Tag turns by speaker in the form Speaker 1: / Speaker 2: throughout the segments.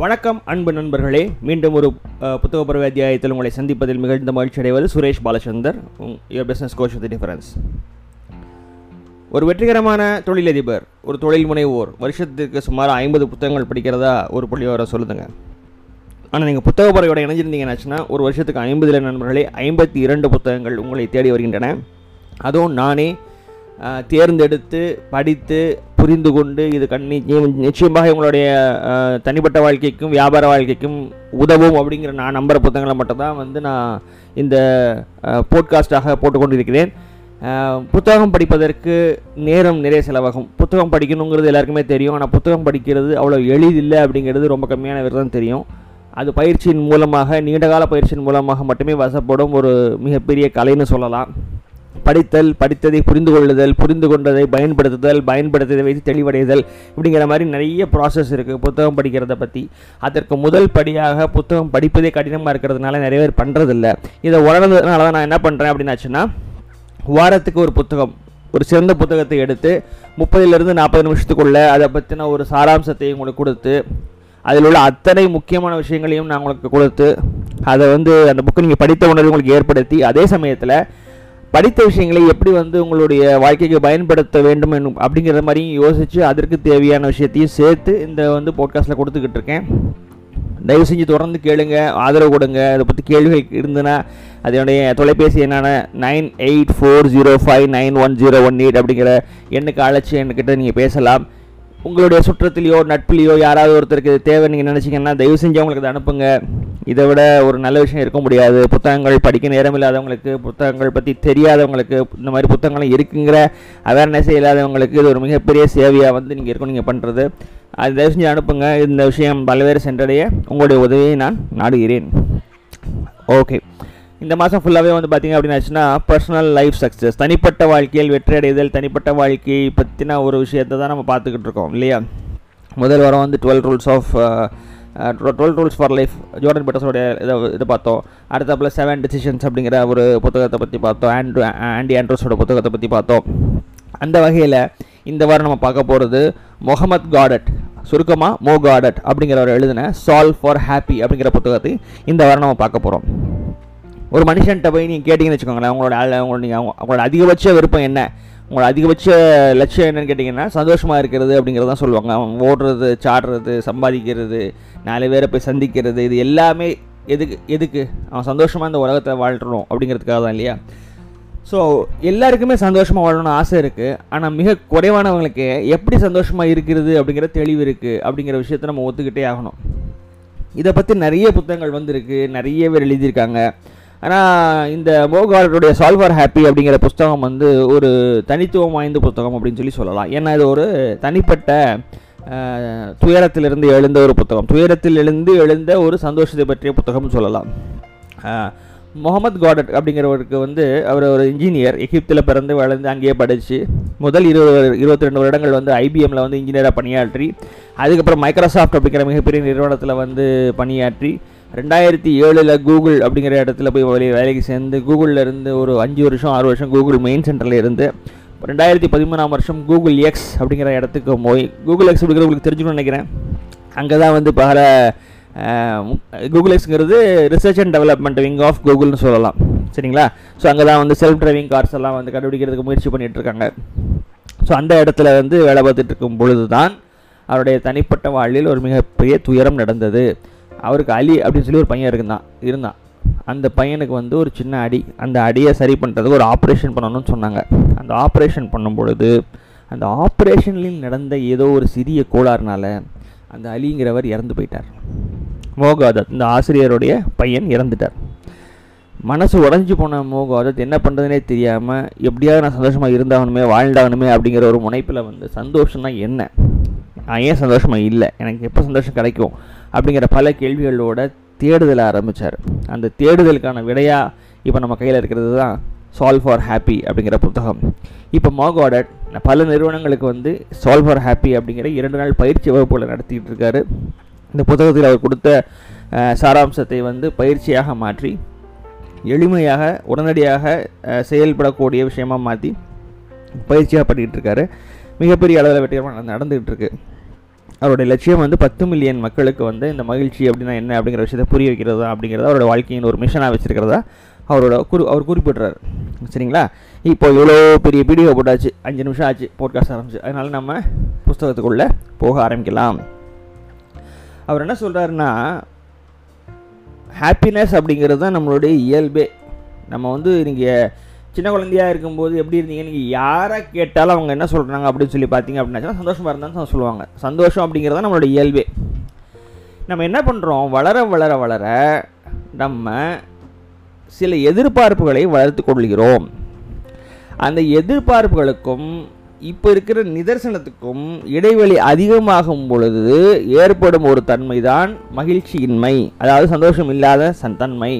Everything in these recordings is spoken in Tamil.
Speaker 1: வணக்கம் அன்பு நண்பர்களே. மீண்டும் ஒரு புத்தக பருவ அத்தியாயத்தில் உங்களை சந்திப்பதில் மிகுந்த மகிழ்ச்சி அடைவது Suresh Balachander your business coach with difference ஒரு வெற்றிகரமான தொழிலதிபர் ஒரு தொழில் முனைவோர் வருஷத்துக்கு சுமார் ஐம்பது புத்தகங்கள் படிக்கிறதா ஒரு புள்ளியோர சொல்லுதுங்க. ஆனால் நீங்கள் புத்தக பறவையோட இணைஞ்சிருந்தீங்கன்னாச்சுன்னா ஒரு வருஷத்துக்கு ஐம்பதில் நண்பர்களே ஐம்பத்தி இரண்டு புத்தகங்கள் உங்களை தேடி வருகின்றன. அதுவும் நானே தேர்ந்தெடுத்து படித்து புரிந்து கொண்டு இது கண்ணி நிச்சயமாக உங்களுடைய தனிப்பட்ட வாழ்க்கைக்கும் வியாபார வாழ்க்கைக்கும் உதவும் அப்படிங்கிற நான் நம்புகிற புத்தகங்களை மட்டும்தான் வந்து நான் இந்த போட்காஸ்டாக போட்டுக்கொண்டிருக்கிறேன். இருக்கிறேன் புத்தகம் படிப்பதற்கு நேரம் நிறைய செலவாகும். புத்தகம் படிக்கணுங்கிறது எல்லாருக்குமே தெரியும். ஆனால் புத்தகம் படிக்கிறது அவ்வளோ எளிதில்லை அப்படிங்கிறது ரொம்ப கம்மியான விரதம் தான் தெரியும். அது பயிற்சியின் மூலமாக நீண்டகால பயிற்சியின் மூலமாக மட்டுமே வசப்படும் ஒரு மிகப்பெரிய கலைன்னு சொல்லலாம். படித்தல் படித்ததை புரிந்து கொள்ளுதல் புரிந்து கொண்டதை பயன்படுத்துதல் பயன்படுத்ததை வைத்து தெளிவடைதல் இப்படிங்கிற மாதிரி நிறைய ப்ராசஸ் இருக்குது புத்தகம் படிக்கிறத பற்றி அதற்கு முதல் படியாக புத்தகம் படிப்பதே கடினமாக இருக்கிறதுனால நிறைய பேர் பண்ணுறதில்ல இதை உணர்ந்ததுனால தான் நான் என்ன பண்ணுறேன் அப்படின்னாச்சுன்னா வாரத்துக்கு ஒரு புத்தகம் ஒரு சிறந்த புத்தகத்தை எடுத்து முப்பதிலிருந்து நாற்பது நிமிஷத்துக்குள்ளே அதை பற்றின ஒரு சாராம்சத்தை உங்களுக்கு கொடுத்து அதில் உள்ள அத்தனை முக்கியமான விஷயங்களையும் நான் உங்களுக்கு கொடுத்து அதை வந்து அந்த புக்கை நீங்கள் படித்த உணர்வு உங்களுக்கு ஏற்படுத்தி அதே சமயத்தில் படித்த விஷயங்களை எப்படி வந்து உங்களுடைய வாழ்க்கைக்கு பயன்படுத்த வேண்டும் என்னும் அப்படிங்கிற மாதிரியும் யோசித்து அதற்கு தேவையான விஷயத்தையும் சேர்த்து இந்த வந்து போட்காஸ்ட்டில் கொடுத்துக்கிட்டு இருக்கேன். தயவு செஞ்சு தொடர்ந்து கேளுங்க ஆதரவு கொடுங்க. அதை பற்றி கேள்விகள் இருந்ததுன்னா அதனுடைய தொலைபேசி என்னென்ன nine eight four zero five nine one zero one eight அப்படிங்கிற எண்ணுக்கு அழைச்சி என்கிட்ட நீங்கள் பேசலாம். உங்களுடைய சுற்றத்திலையோ நட்புலையோ யாராவது ஒருத்தருக்கு இது தேவை நீங்கள் நினச்சிங்கன்னா தயவு செஞ்சு அவங்களுக்கு அதை அனுப்புங்க. இதை விட ஒரு நல்ல விஷயம் இருக்க முடியாது. புத்தகங்கள் படிக்க நேரம் இல்லாதவங்களுக்கு புத்தகங்கள் பற்றி தெரியாதவங்களுக்கு இந்த மாதிரி புத்தகங்களும் இருக்குங்கிற அவேர்னஸே இல்லாதவங்களுக்கு இது ஒரு மிகப்பெரிய சேவையாக வந்து நீங்கள் இருக்கும் நீங்கள் பண்ணுறது அது தயவு செஞ்சு அனுப்புங்க. இந்த விஷயம் பல்வேறு சென்றடைய உங்களுடைய உதவியை நான் நாடுகிறேன். ஓகே. இந்த மாதம் ஃபுல்லாகவே வந்து பார்த்தீங்க அப்படின்னாச்சுன்னா பர்சனல் லைஃப் சக்ஸஸ் தனிப்பட்ட வாழ்க்கையில் வெற்றி அடைதல் தனிப்பட்ட வாழ்க்கையை பற்றின ஒரு விஷயத்தை தான் நம்ம பார்த்துக்கிட்டு இருக்கோம் இல்லையா? முதல் வாரம் வந்து twelve rules of twelve rules for life Jordan பீட்டர்ஸோடைய இதை இதை பார்த்தோம். அடுத்தப்பில் செவன் டெசிஷன்ஸ் அப்படிங்கிற ஒரு புத்தகத்தை பற்றி பார்த்தோம். ஆண்ட்ரூ ஆண்டி ஆண்ட்ரூஸோட புத்தகத்தை பற்றி பார்த்தோம். அந்த வகையில் இந்த வாரம் நம்ம பார்க்க போகிறது முகமத் காடட் சுருக்கமாக மோ காடட் அப்படிங்கிறவர் எழுதின சால்வ் ஃபார் ஹாப்பி அப்படிங்கிற புத்தகத்தை இந்த வாரம் நம்ம பார்க்க போகிறோம் ஒரு மனுஷன்கிட்ட போய் நீங்கள் கேட்டிங்கன்னு வச்சுக்கோங்களேன் உங்களோட ஆள- உங்களோட நீங்கள் அவங்க- அவங்களோட அதிகபட்ச விருப்பம் என்ன? உங்களோட அதிகபட்ச லட்சியம் என்னன்னு கேட்டிங்கன்னா சந்தோஷமாக இருக்கிறது அப்படிங்கிறது தான் சொல்லுவாங்க. அவன் ஓடுறது சாடுறது சம்பாதிக்கிறது நாலு பேரை போய் சந்திக்கிறது இது எல்லாமே எதுக்கு எதுக்கு? அவன் சந்தோஷமாக இந்த உலகத்தை வாழ்றணும் அப்படிங்கிறதுக்காக தான் இல்லையா? ஸோ எல்லாருக்குமே சந்தோஷமாக வாழணும்னு ஆசை இருக்குது ஆனால் மிக குறைவானவங்களுக்கு எப்படி சந்தோஷமாக இருக்கிறது அப்படிங்கிற தெளிவு இருக்குது அப்படிங்கிற விஷயத்த நம்ம ஒத்துக்கிட்டே ஆகணும். இதை பற்றி நிறைய புத்தகங்கள் வந்திருக்கு நிறைய பேர் எழுதியிருக்காங்க. ஆனால் இந்த மோகாலருடைய சால்வர் ஹாப்பி அப்படிங்கிற புத்தகம் வந்து ஒரு தனித்துவம் வாய்ந்த புத்தகம் அப்படின்னு சொல்லி சொல்லலாம். ஏன்னா இது ஒரு தனிப்பட்ட துயரத்திலிருந்து எழுந்த ஒரு புத்தகம். துயரத்தில் எழுந்து எழுந்த ஒரு சந்தோஷத்தை பற்றிய புத்தகம்னு சொல்லலாம். முகமது காடட் அப்படிங்கிறவருக்கு வந்து அவர் ஒரு இன்ஜினியர் எகிப்தில் பிறந்து வளர்ந்து அங்கேயே படித்து முதல் இருபது இருபத்தி ரெண்டு வருடங்கள் வந்து ஐபிஎம்மில் வந்து இன்ஜினியராக பணியாற்றி அதுக்கப்புறம் மைக்ரோசாஃப்ட் அப்படிங்கிற மிகப்பெரிய நிறுவனத்தில் வந்து பணியாற்றி ரெண்டாயிரத்தி ஏழில் கூகுள் அப்படிங்கிற இடத்துல போய் வேலை வேலைக்கு சேர்ந்து கூகுளில் இருந்து ஒரு அஞ்சு வருஷம் ஆறு வருஷம் கூகுள் மெயின் சென்டரில் இருந்து ரெண்டாயிரத்தி பதிமூணாம் வருஷம் கூகுள் எக்ஸ் அப்படிங்கிற இடத்துக்கு போய் கூகுள் எக்ஸ் அப்படிங்கிற உங்களுக்கு தெரிஞ்சுக்கணும்னு நினைக்கிறேன். அங்கே தான் வந்து பல Google எக்ஸுங்கிறது research and development wing of கூகுள்னு சொல்லலாம். சரிங்களா? ஸோ அங்கே தான் வந்து செல்ஃப் டிரைவிங் கார்ஸ் எல்லாம் வந்து கண்டுபிடிக்கிறதுக்கு முயற்சி பண்ணிகிட்டு இருக்காங்க ஸோ அந்த இடத்துல வந்து வேலை பார்த்துட்டு இருக்கும் பொழுது தான் அவருடைய தனிப்பட்ட வாழ்வில் ஒரு மிகப்பெரிய துயரம் நடந்தது. அவருக்கு அலி அப்படின்னு சொல்லி ஒரு பையன் இருந்தான் இருந்தான். அந்த பையனுக்கு வந்து ஒரு சின்ன அடி. அந்த அடியை சரி பண்ணுறதுக்கு ஒரு ஆப்ரேஷன் பண்ணணும்னு சொன்னாங்க. அந்த ஆப்ரேஷன் பண்ணும் பொழுது அந்த ஆப்ரேஷனில் நடந்த ஏதோ ஒரு சிறிய கோளாறுனால அந்த அலிங்கிறவர் இறந்து போயிட்டார். மோகாதத் இந்த ஆசிரியருடைய பையன் இறந்துட்டார். மனசு உடஞ்சி போன மோகாதத் என்ன பண்ணுறதுனே தெரியாமல் எப்படியாவது நான் சந்தோஷமாக இருந்தாகணுமே வாழ்ந்தாகணுமே அப்படிங்கிற ஒரு முனைப்பில் வந்து சந்தோஷம்னா என்ன? நான் ஏன் சந்தோஷமாக இல்லை? எனக்கு எப்போ சந்தோஷம் கிடைக்கும்? அப்படிங்கிற பல கேள்விகளோட தேடுதலை ஆரம்பித்தார் அந்த தேடுதலுக்கான விடையாக இப்போ நம்ம கையில் இருக்கிறது தான் சால்வ் ஃபார் ஹாப்பி அப்படிங்கிற புத்தகம். இப்போ மோகாடட் பல நிறுவனங்களுக்கு வந்து சால்வ் ஃபார் ஹாப்பி அப்படிங்கிற இரண்டு நாள் பயிற்சி வகுப்புகளை நடத்திக்கிட்டு இருக்காரு. இந்த புத்தகத்தில் அவர் கொடுத்த சாராம்சத்தை வந்து பயிற்சியாக மாற்றி எளிமையாக உடனடியாக செயல்படக்கூடிய விஷயமாக மாற்றி பயிற்சியாக பண்ணிகிட்டு இருக்காரு. மிகப்பெரிய அளவில் வெற்றிகரமாக நடந்துகிட்டு இருக்குது அவருடைய லட்சியம் வந்து பத்து மில்லியன் மக்களுக்கு வந்து இந்த மகிழ்ச்சி அப்படின்னா என்ன அப்படிங்கிற விஷயத்தை புரிய வைக்கிறது அப்படிங்கிறத அவரோட வாழ்க்கையின் ஒரு மிஷனாக வச்சுருக்கிறதா அவரோட குறி அவர் குறிப்பிட்றாரு. சரிங்களா? இப்போ இவ்வளோ பெரிய வீடியோ போட்டாச்சு. அஞ்சு நிமிஷம் ஆச்சு. போட்காஸ்ட் ஆரம்பிச்சு. அதனால் நம்ம புஸ்தகத்துக்குள்ளே போக ஆரம்பிக்கலாம். அவர் என்ன சொல்கிறாருன்னா ஹாப்பினஸ் அப்படிங்கிறது தான் நம்மளுடைய இயல்பே. நம்ம வந்து நீங்கள் சின்ன குழந்தையாக இருக்கும்போது எப்படி இருந்தீங்க? நீங்கள் யாரை கேட்டாலும் அவங்க என்ன சொல்கிறாங்க அப்படின்னு சொல்லி பார்த்தீங்க அப்படின்னா சந்தோஷமாக இருந்தாலும் சொல்லுவாங்க. சந்தோஷம் அப்படிங்கிறது தான் நம்மளோட இயல்பே. நம்ம என்ன பண்ணுறோம் வளர வளர வளர நம்ம சில எதிர்பார்ப்புகளை வளர்த்து கொள்கிறோம். அந்த எதிர்பார்ப்புகளுக்கும் இப்போ இருக்கிற நிதர்சனத்துக்கும் இடைவெளி அதிகமாகும் பொழுது ஏற்படும் ஒரு தன்மை தான் மகிழ்ச்சியின்மை. அதாவது சந்தோஷம் இல்லாத சன் தன்மை.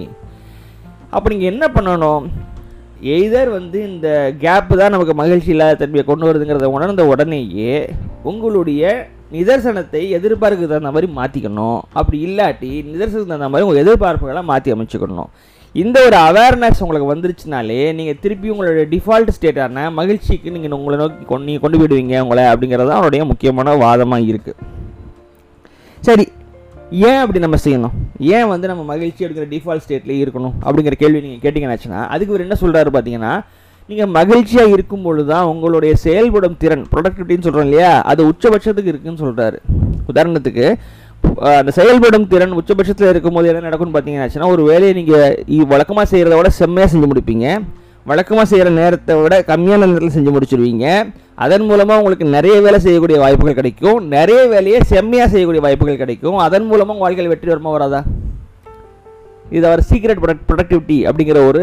Speaker 1: அப்போ நீங்கள் என்ன பண்ணணும்? எய்தர் வந்து இந்த கேப்பு தான் நமக்கு மகிழ்ச்சி இல்லாத தன்மையை கொண்டு வருதுங்கிறத உணர்ந்த உடனேயே உங்களுடைய நிதர்சனத்தை எதிர்பார்ப்புக்கு தகுந்த மாதிரி மாற்றிக்கணும் அப்படி இல்லாட்டி நிதர்சனத்துக்கு தகுந்த மாதிரி உங்கள் எதிர்பார்ப்புகளை மாற்றி அமைச்சுக்கணும். இந்த ஒரு அவேர்னஸ் உங்களுக்கு வந்துருச்சுனாலே நீங்கள் திருப்பி உங்களுடைய டிஃபால்ட் ஸ்டேட்டான மகிழ்ச்சிக்கு நீங்கள் உங்களை நோக்கி கொண்டு நீங்கள் கொண்டு போயிடுவீங்க உங்களை அப்படிங்கிறது தான் அவருடைய முக்கியமான வாதமாக இருக்குது சரி ஏன் அப்படி நம்ம செய்யணும்? ஏன் வந்து நம்ம மகிழ்ச்சி எடுக்கிற டிஃபால்ட் ஸ்டேட்லேயே இருக்கணும்? அப்படிங்கிற கேள்வி நீங்கள் கேட்டிங்கன்னாச்சுன்னா அதுக்கு இவர் என்ன சொல்கிறாரு பார்த்தீங்கன்னா நீங்கள் மகிழ்ச்சியாக இருக்கும் பொழுது தான் உங்களுடைய செயல்படும் திறன் ப்ரொடக்டிவிட்டின்னு சொல்கிறோம் இல்லையா? அது உச்சபட்சத்துக்கு இருக்குன்னு சொல்கிறாரு உதாரணத்துக்கு அந்த செயல்படும் திறன் உச்சபட்சத்தில் இருக்கும்போது என்ன நடக்கும்னு பார்த்தீங்கன்னாச்சுன்னா ஒரு வேலையை நீங்கள் வழக்கமாக செய்கிறத விட செம்மையாக செஞ்சு முடிப்பீங்க. வழக்கமாக செய்கிற நேரத்தை விட கம்மியான நேரத்தில் செஞ்சு முடிச்சிருவீங்க. அதன் மூலமாக உங்களுக்கு நிறைய வேலை செய்யக்கூடிய வாய்ப்புகள் கிடைக்கும். நிறைய வேலையை செம்மையாக செய்யக்கூடிய வாய்ப்புகள் கிடைக்கும். அதன் மூலமாக வாழ்க்கையில் வெற்றி வருமா வராதா? இது அவர் சீக்ரெட் ப்ரொடக்ட் ப்ரொடக்டிவிட்டி அப்படிங்கிற ஒரு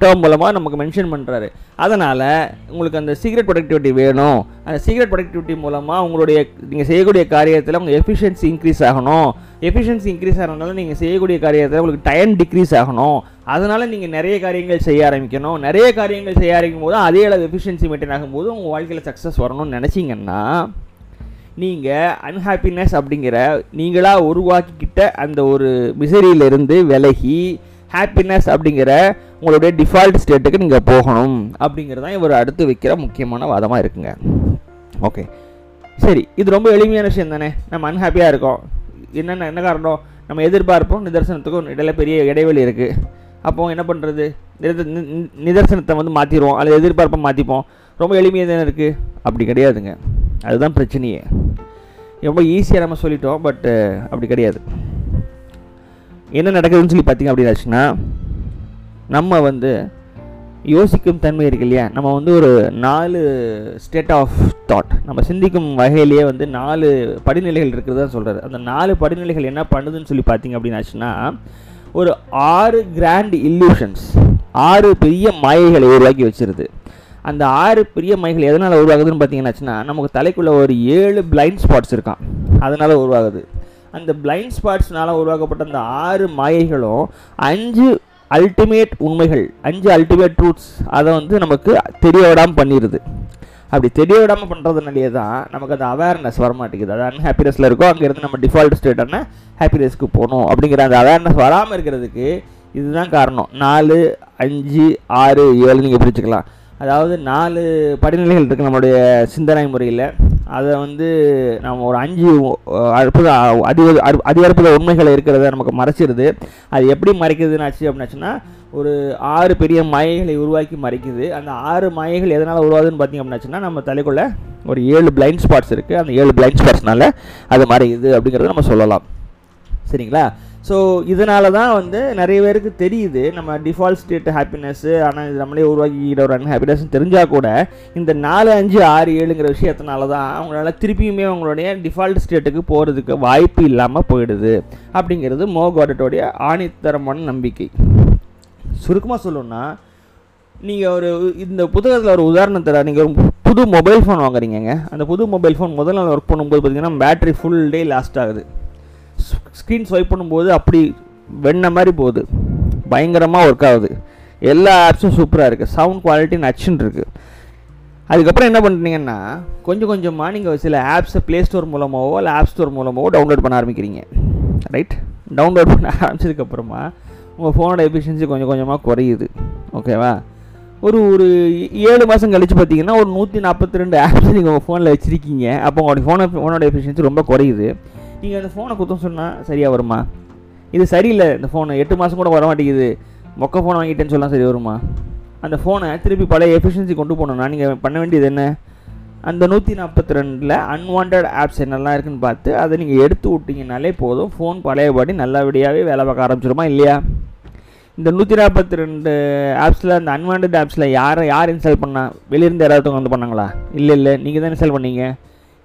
Speaker 1: டேர்ம் மூலமாக நமக்கு மென்ஷன் பண்ணுறாரு அதனால் உங்களுக்கு அந்த சீக்ரெட் ப்ரொடக்டிவிட்டி வேணும். அந்த சீக்ரெட் ப்ரொடக்டிவிட்டி மூலமாக உங்களுடைய நீங்கள் செய்யக்கூடிய காரியத்தில் உங்கள் எஃபிஷியன்சி இன்க்ரீஸ் ஆகணும். எஃபிஷியன்சி இன்க்ரீஸ் ஆகிறதுனால நீங்கள் செய்யக்கூடிய காரியத்தில் உங்களுக்கு டைம் டிக்ரீஸ் ஆகணும். அதனால் நீங்கள் நிறைய காரியங்கள் செய்ய ஆரம்பிக்கணும். நிறைய காரியங்கள் செய்ய ஆரம்பிக்கும் போது அதே அளவு எஃபிஷியன்சி மெயின்டைன் ஆகும்போது உங்கள் வாழ்க்கையில் சக்ஸஸ் வரணும்னு நினச்சிங்கன்னா நீங்கள் அன்ஹாப்பினஸ் அப்படிங்கிற நீங்களாக உருவாக்கிக்கிட்ட அந்த ஒரு மிசரியிலிருந்து விலகி ஹாப்பினஸ் அப்படிங்கிற உங்களுடைய டிஃபால்ட் ஸ்டேட்டுக்கு நீங்கள் போகணும் அப்படிங்கிறது தான் இவர் அடுத்து வைக்கிற முக்கியமான வாதமாக இருக்குங்க. ஓகே சரி இது ரொம்ப எளிமையான விஷயம் தானே. நம்ம அன்ஹாப்பியாக இருக்கோம். என்னென்ன என்ன காரணம்? நம்ம எதிர்பார்ப்போம் நிதர்சனத்துக்கும் இடையில பெரிய இடைவெளி இருக்குது அப்போ என்ன பண்ணுறது நிதர்சனத்தை வந்து மாற்றிடுவோம் அல்லது எதிர்பார்ப்பை மாற்றிப்போம் ரொம்ப எளிமையாக தானே இருக்குது அப்படி கிடையாதுங்க. அதுதான் பிரச்சனையே. ரொம்ப ஈஸியாக நம்ம சொல்லிட்டோம் பட் அப்படி கிடையாது. என்ன நடக்குதுன்னு சொல்லி பார்த்தீங்க அப்படின்னாச்சுன்னா நம்ம வந்து யோசிக்கும் தன்மை இருக்கு இல்லையா? நம்ம வந்து ஒரு நாலு ஸ்டேட் ஆஃப் தாட் நம்ம சிந்திக்கும் வகையிலேயே வந்து நாலு படிநிலைகள் இருக்கிறதா சொல்கிறாரு அந்த நாலு படிநிலைகள் என்ன பண்ணுதுன்னு சொல்லி பார்த்தீங்க அப்படின்னாச்சுன்னா ஒரு ஆறு கிராண்ட் இல்லூஷன்ஸ் ஆறு பெரிய மாயைகளை உருவாக்கி வச்சிருது. அந்த ஆறு பெரிய மைகள் எதனால் உருவாகுதுன்னு பார்த்தீங்கன்னாச்சுன்னா நமக்கு தலைக்குள்ளே ஒரு ஏழு பிளைண்ட் ஸ்பாட்ஸ் இருக்கான். அதனால் உருவாகுது. அந்த பிளைண்ட் ஸ்பாட்ஸ்னால் உருவாக்கப்பட்ட அந்த ஆறு மாயைகளும் அஞ்சு அல்டிமேட் உண்மைகள் அஞ்சு அல்டிமேட் ட்ரூத்ஸ் அதை வந்து நமக்கு தெரிய விடாமல் பண்ணிடுது அப்படி தெரிய விடாமல் பண்ணுறதுனாலே தான் நமக்கு அந்த அவேர்னஸ் வரமாட்டேங்குது. அது அன்ஹாப்பினஸில் இருக்கோ அங்கேருந்து நம்ம டிஃபால்ட் ஸ்டேட்டான ஹாப்பினஸ்க்கு போகணும். அப்படிங்கிற அந்த அவேர்னஸ் வராமல் இருக்கிறதுக்கு இதுதான் காரணம். நாலு அஞ்சு ஆறு ஏழு நீங்கள் பிரிச்சுக்கலாம். அதாவது நாலு படிநிலைகள் இருக்குது நம்மளுடைய சிந்தனை முறையில். அதை வந்து நம்ம ஒரு அஞ்சு அற்புத அதி அதி அற்புத உண்மைகள் இருக்கிறத நமக்கு மறைச்சிருது. அது எப்படி மறைக்குதுன்னாச்சு அப்படின்னாச்சுன்னா ஒரு ஆறு பெரிய மாயைகளை உருவாக்கி மறைக்குது. அந்த ஆறு மாயைகள் எதனால் உருவாதுன்னு பார்த்தீங்க அப்படின்னாச்சுன்னா நம்ம தலைக்குள்ள ஒரு ஏழு பிளைண்ட் ஸ்பாட்ஸ் இருக்குது அந்த ஏழு பிளைண்ட் ஸ்பாட்ஸ்னால அது மறையுது அப்படிங்கிறத நம்ம சொல்லலாம். சரிங்களா? ஸோ இதனால தான் வந்து நிறைய பேருக்கு தெரியுது. நம்ம டிஃபால்ட் ஸ்டேட் ஹாப்பினஸ்ஸு ஆனால் இது நம்மளே உருவாக்கிக்கிற ஒரு அன்ஹாப்பினஸ் தெரிஞ்சால் கூட இந்த நாலு அஞ்சு ஆறு ஏழுங்கிற விஷயத்தினால தான் அவங்களால திருப்பியுமே அவங்களுடைய டிஃபால்ட் ஸ்டேட்டுக்கு போகிறதுக்கு வாய்ப்பு இல்லாமல் போயிடுது. அப்படிங்கிறது மோகோடட்டோடைய ஆணித்தரமான நம்பிக்கை. சுருக்கமாக சொல்லணும்னா நீங்கள் ஒரு இந்த புத்தகத்தில் ஒரு உதாரணத்தில் நீங்கள் ஒரு புது மொபைல் ஃபோன் வாங்குறீங்க அந்த புது மொபைல் ஃபோன் முதல் நாள் ஒர்க் பண்ணும்போது பார்த்தீங்கன்னா பேட்டரி ஃபுல் டே லாஸ்ட் ஆகுது. ஸ்க்ரீன் ஸ்வைப் பண்ணும்போது அப்படி வெண்ண மாதிரி போகுது. பயங்கரமாக ஒர்க் ஆகுது. எல்லா ஆப்ஸும் சூப்பராக இருக்குது சவுண்ட் குவாலிட்டி நச்சுன்னு இருக்குது அதுக்கப்புறம் என்ன பண்ணுறீங்கன்னா கொஞ்சம் கொஞ்சமாக நீங்கள் சில ஆப்ஸை ப்ளே ஸ்டோர் மூலமாகவோ இல்லை ஆப் ஸ்டோர் மூலமாகவோ டவுன்லோட் பண்ண ஆரம்பிக்கிறீங்க. ரைட் டவுன்லோட் பண்ண ஆரம்பிச்சதுக்கப்புறமா உங்கள் ஃபோனோட எஃபிஷியன்சி கொஞ்சம் கொஞ்சமாக குறையுது. ஓகேவா ஒரு ஒரு ஏழு மாதம் கழிச்சு பார்த்தீங்கன்னா ஒரு நூற்றி நாற்பத்தி ரெண்டு ஆப்ஸ் நீங்கள் உங்கள் ஃபோனில் வச்சுருக்கீங்க. அப்போ உங்களுடைய ஃபோனை ஃபோனோட எஃபிஷியன்சி ரொம்ப குறையுது. நீங்கள் அந்த ஃபோனை குத்தம் சொன்னால் சரியாக வருமா? இது சரியில்லை இந்த ஃபோனு எட்டு மாதம் கூட வர மாட்டேங்குது மொக்க ஃபோனை வாங்கிட்டேன்னு சொன்னால் சரி வருமா? அந்த ஃபோனை திருப்பி பழைய எஃபிஷியன்சி கொண்டு போகணுன்னா நீங்கள் பண்ண வேண்டியது என்ன? அந்த நூற்றி நாற்பத்தி ரெண்டில் அன்வான்ட் ஆப்ஸ் என்னெல்லாம் இருக்குன்னு பார்த்து அதை நீங்கள் எடுத்து விட்டிங்கனாலே போதும். ஃபோன் பழையபடி நல்லபடியாகவே வேலை பார்க்க ஆரம்பிச்சிருமா இல்லையா? இந்த நூற்றி நாற்பத்தி ரெண்டு ஆப்ஸில் அந்த அன்வான்ட் ஆப்ஸில் யாரை யார் இன்ஸ்டால் பண்ணால் வெளியிருந்து யாராவது வந்து பண்ணாங்களா? இல்லை இல்லை. நீங்கள் தான் இன்ஸ்டால் பண்ணீங்க.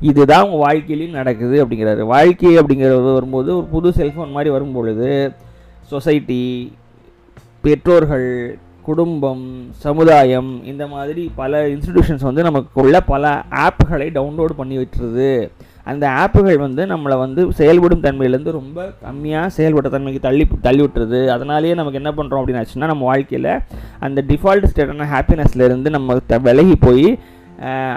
Speaker 1: இதுதான் உங்கள் வாழ்க்கையிலையும் நடக்குது அப்படிங்கிறாரு. வாழ்க்கை அப்படிங்கிறது வரும்போது ஒரு புது செல்ஃபோன் மாதிரி வரும்பொழுது சொசைட்டி பெற்றோர்கள் குடும்பம் சமுதாயம் இந்த மாதிரி பல இன்ஸ்டிடியூஷன்ஸ் வந்து நமக்குள்ள பல ஆப்புகளை டவுன்லோட் பண்ணி விட்டுருது அந்த ஆப்புகள் வந்து நம்மளை வந்து செயல்படும் தன்மையிலேருந்து ரொம்ப கம்மியாக செயல்பட்ட தன்மைக்கு தள்ளி தள்ளி விட்டுருது. அதனாலேயே நமக்கு என்ன பண்ணுறோம் அப்படின்னு ஆச்சுன்னா நம்ம வாழ்க்கையில் அந்த டிஃபால்ட் ஸ்டேட்டான ஹாப்பினஸ்லேருந்து நம்ம விலகி போய்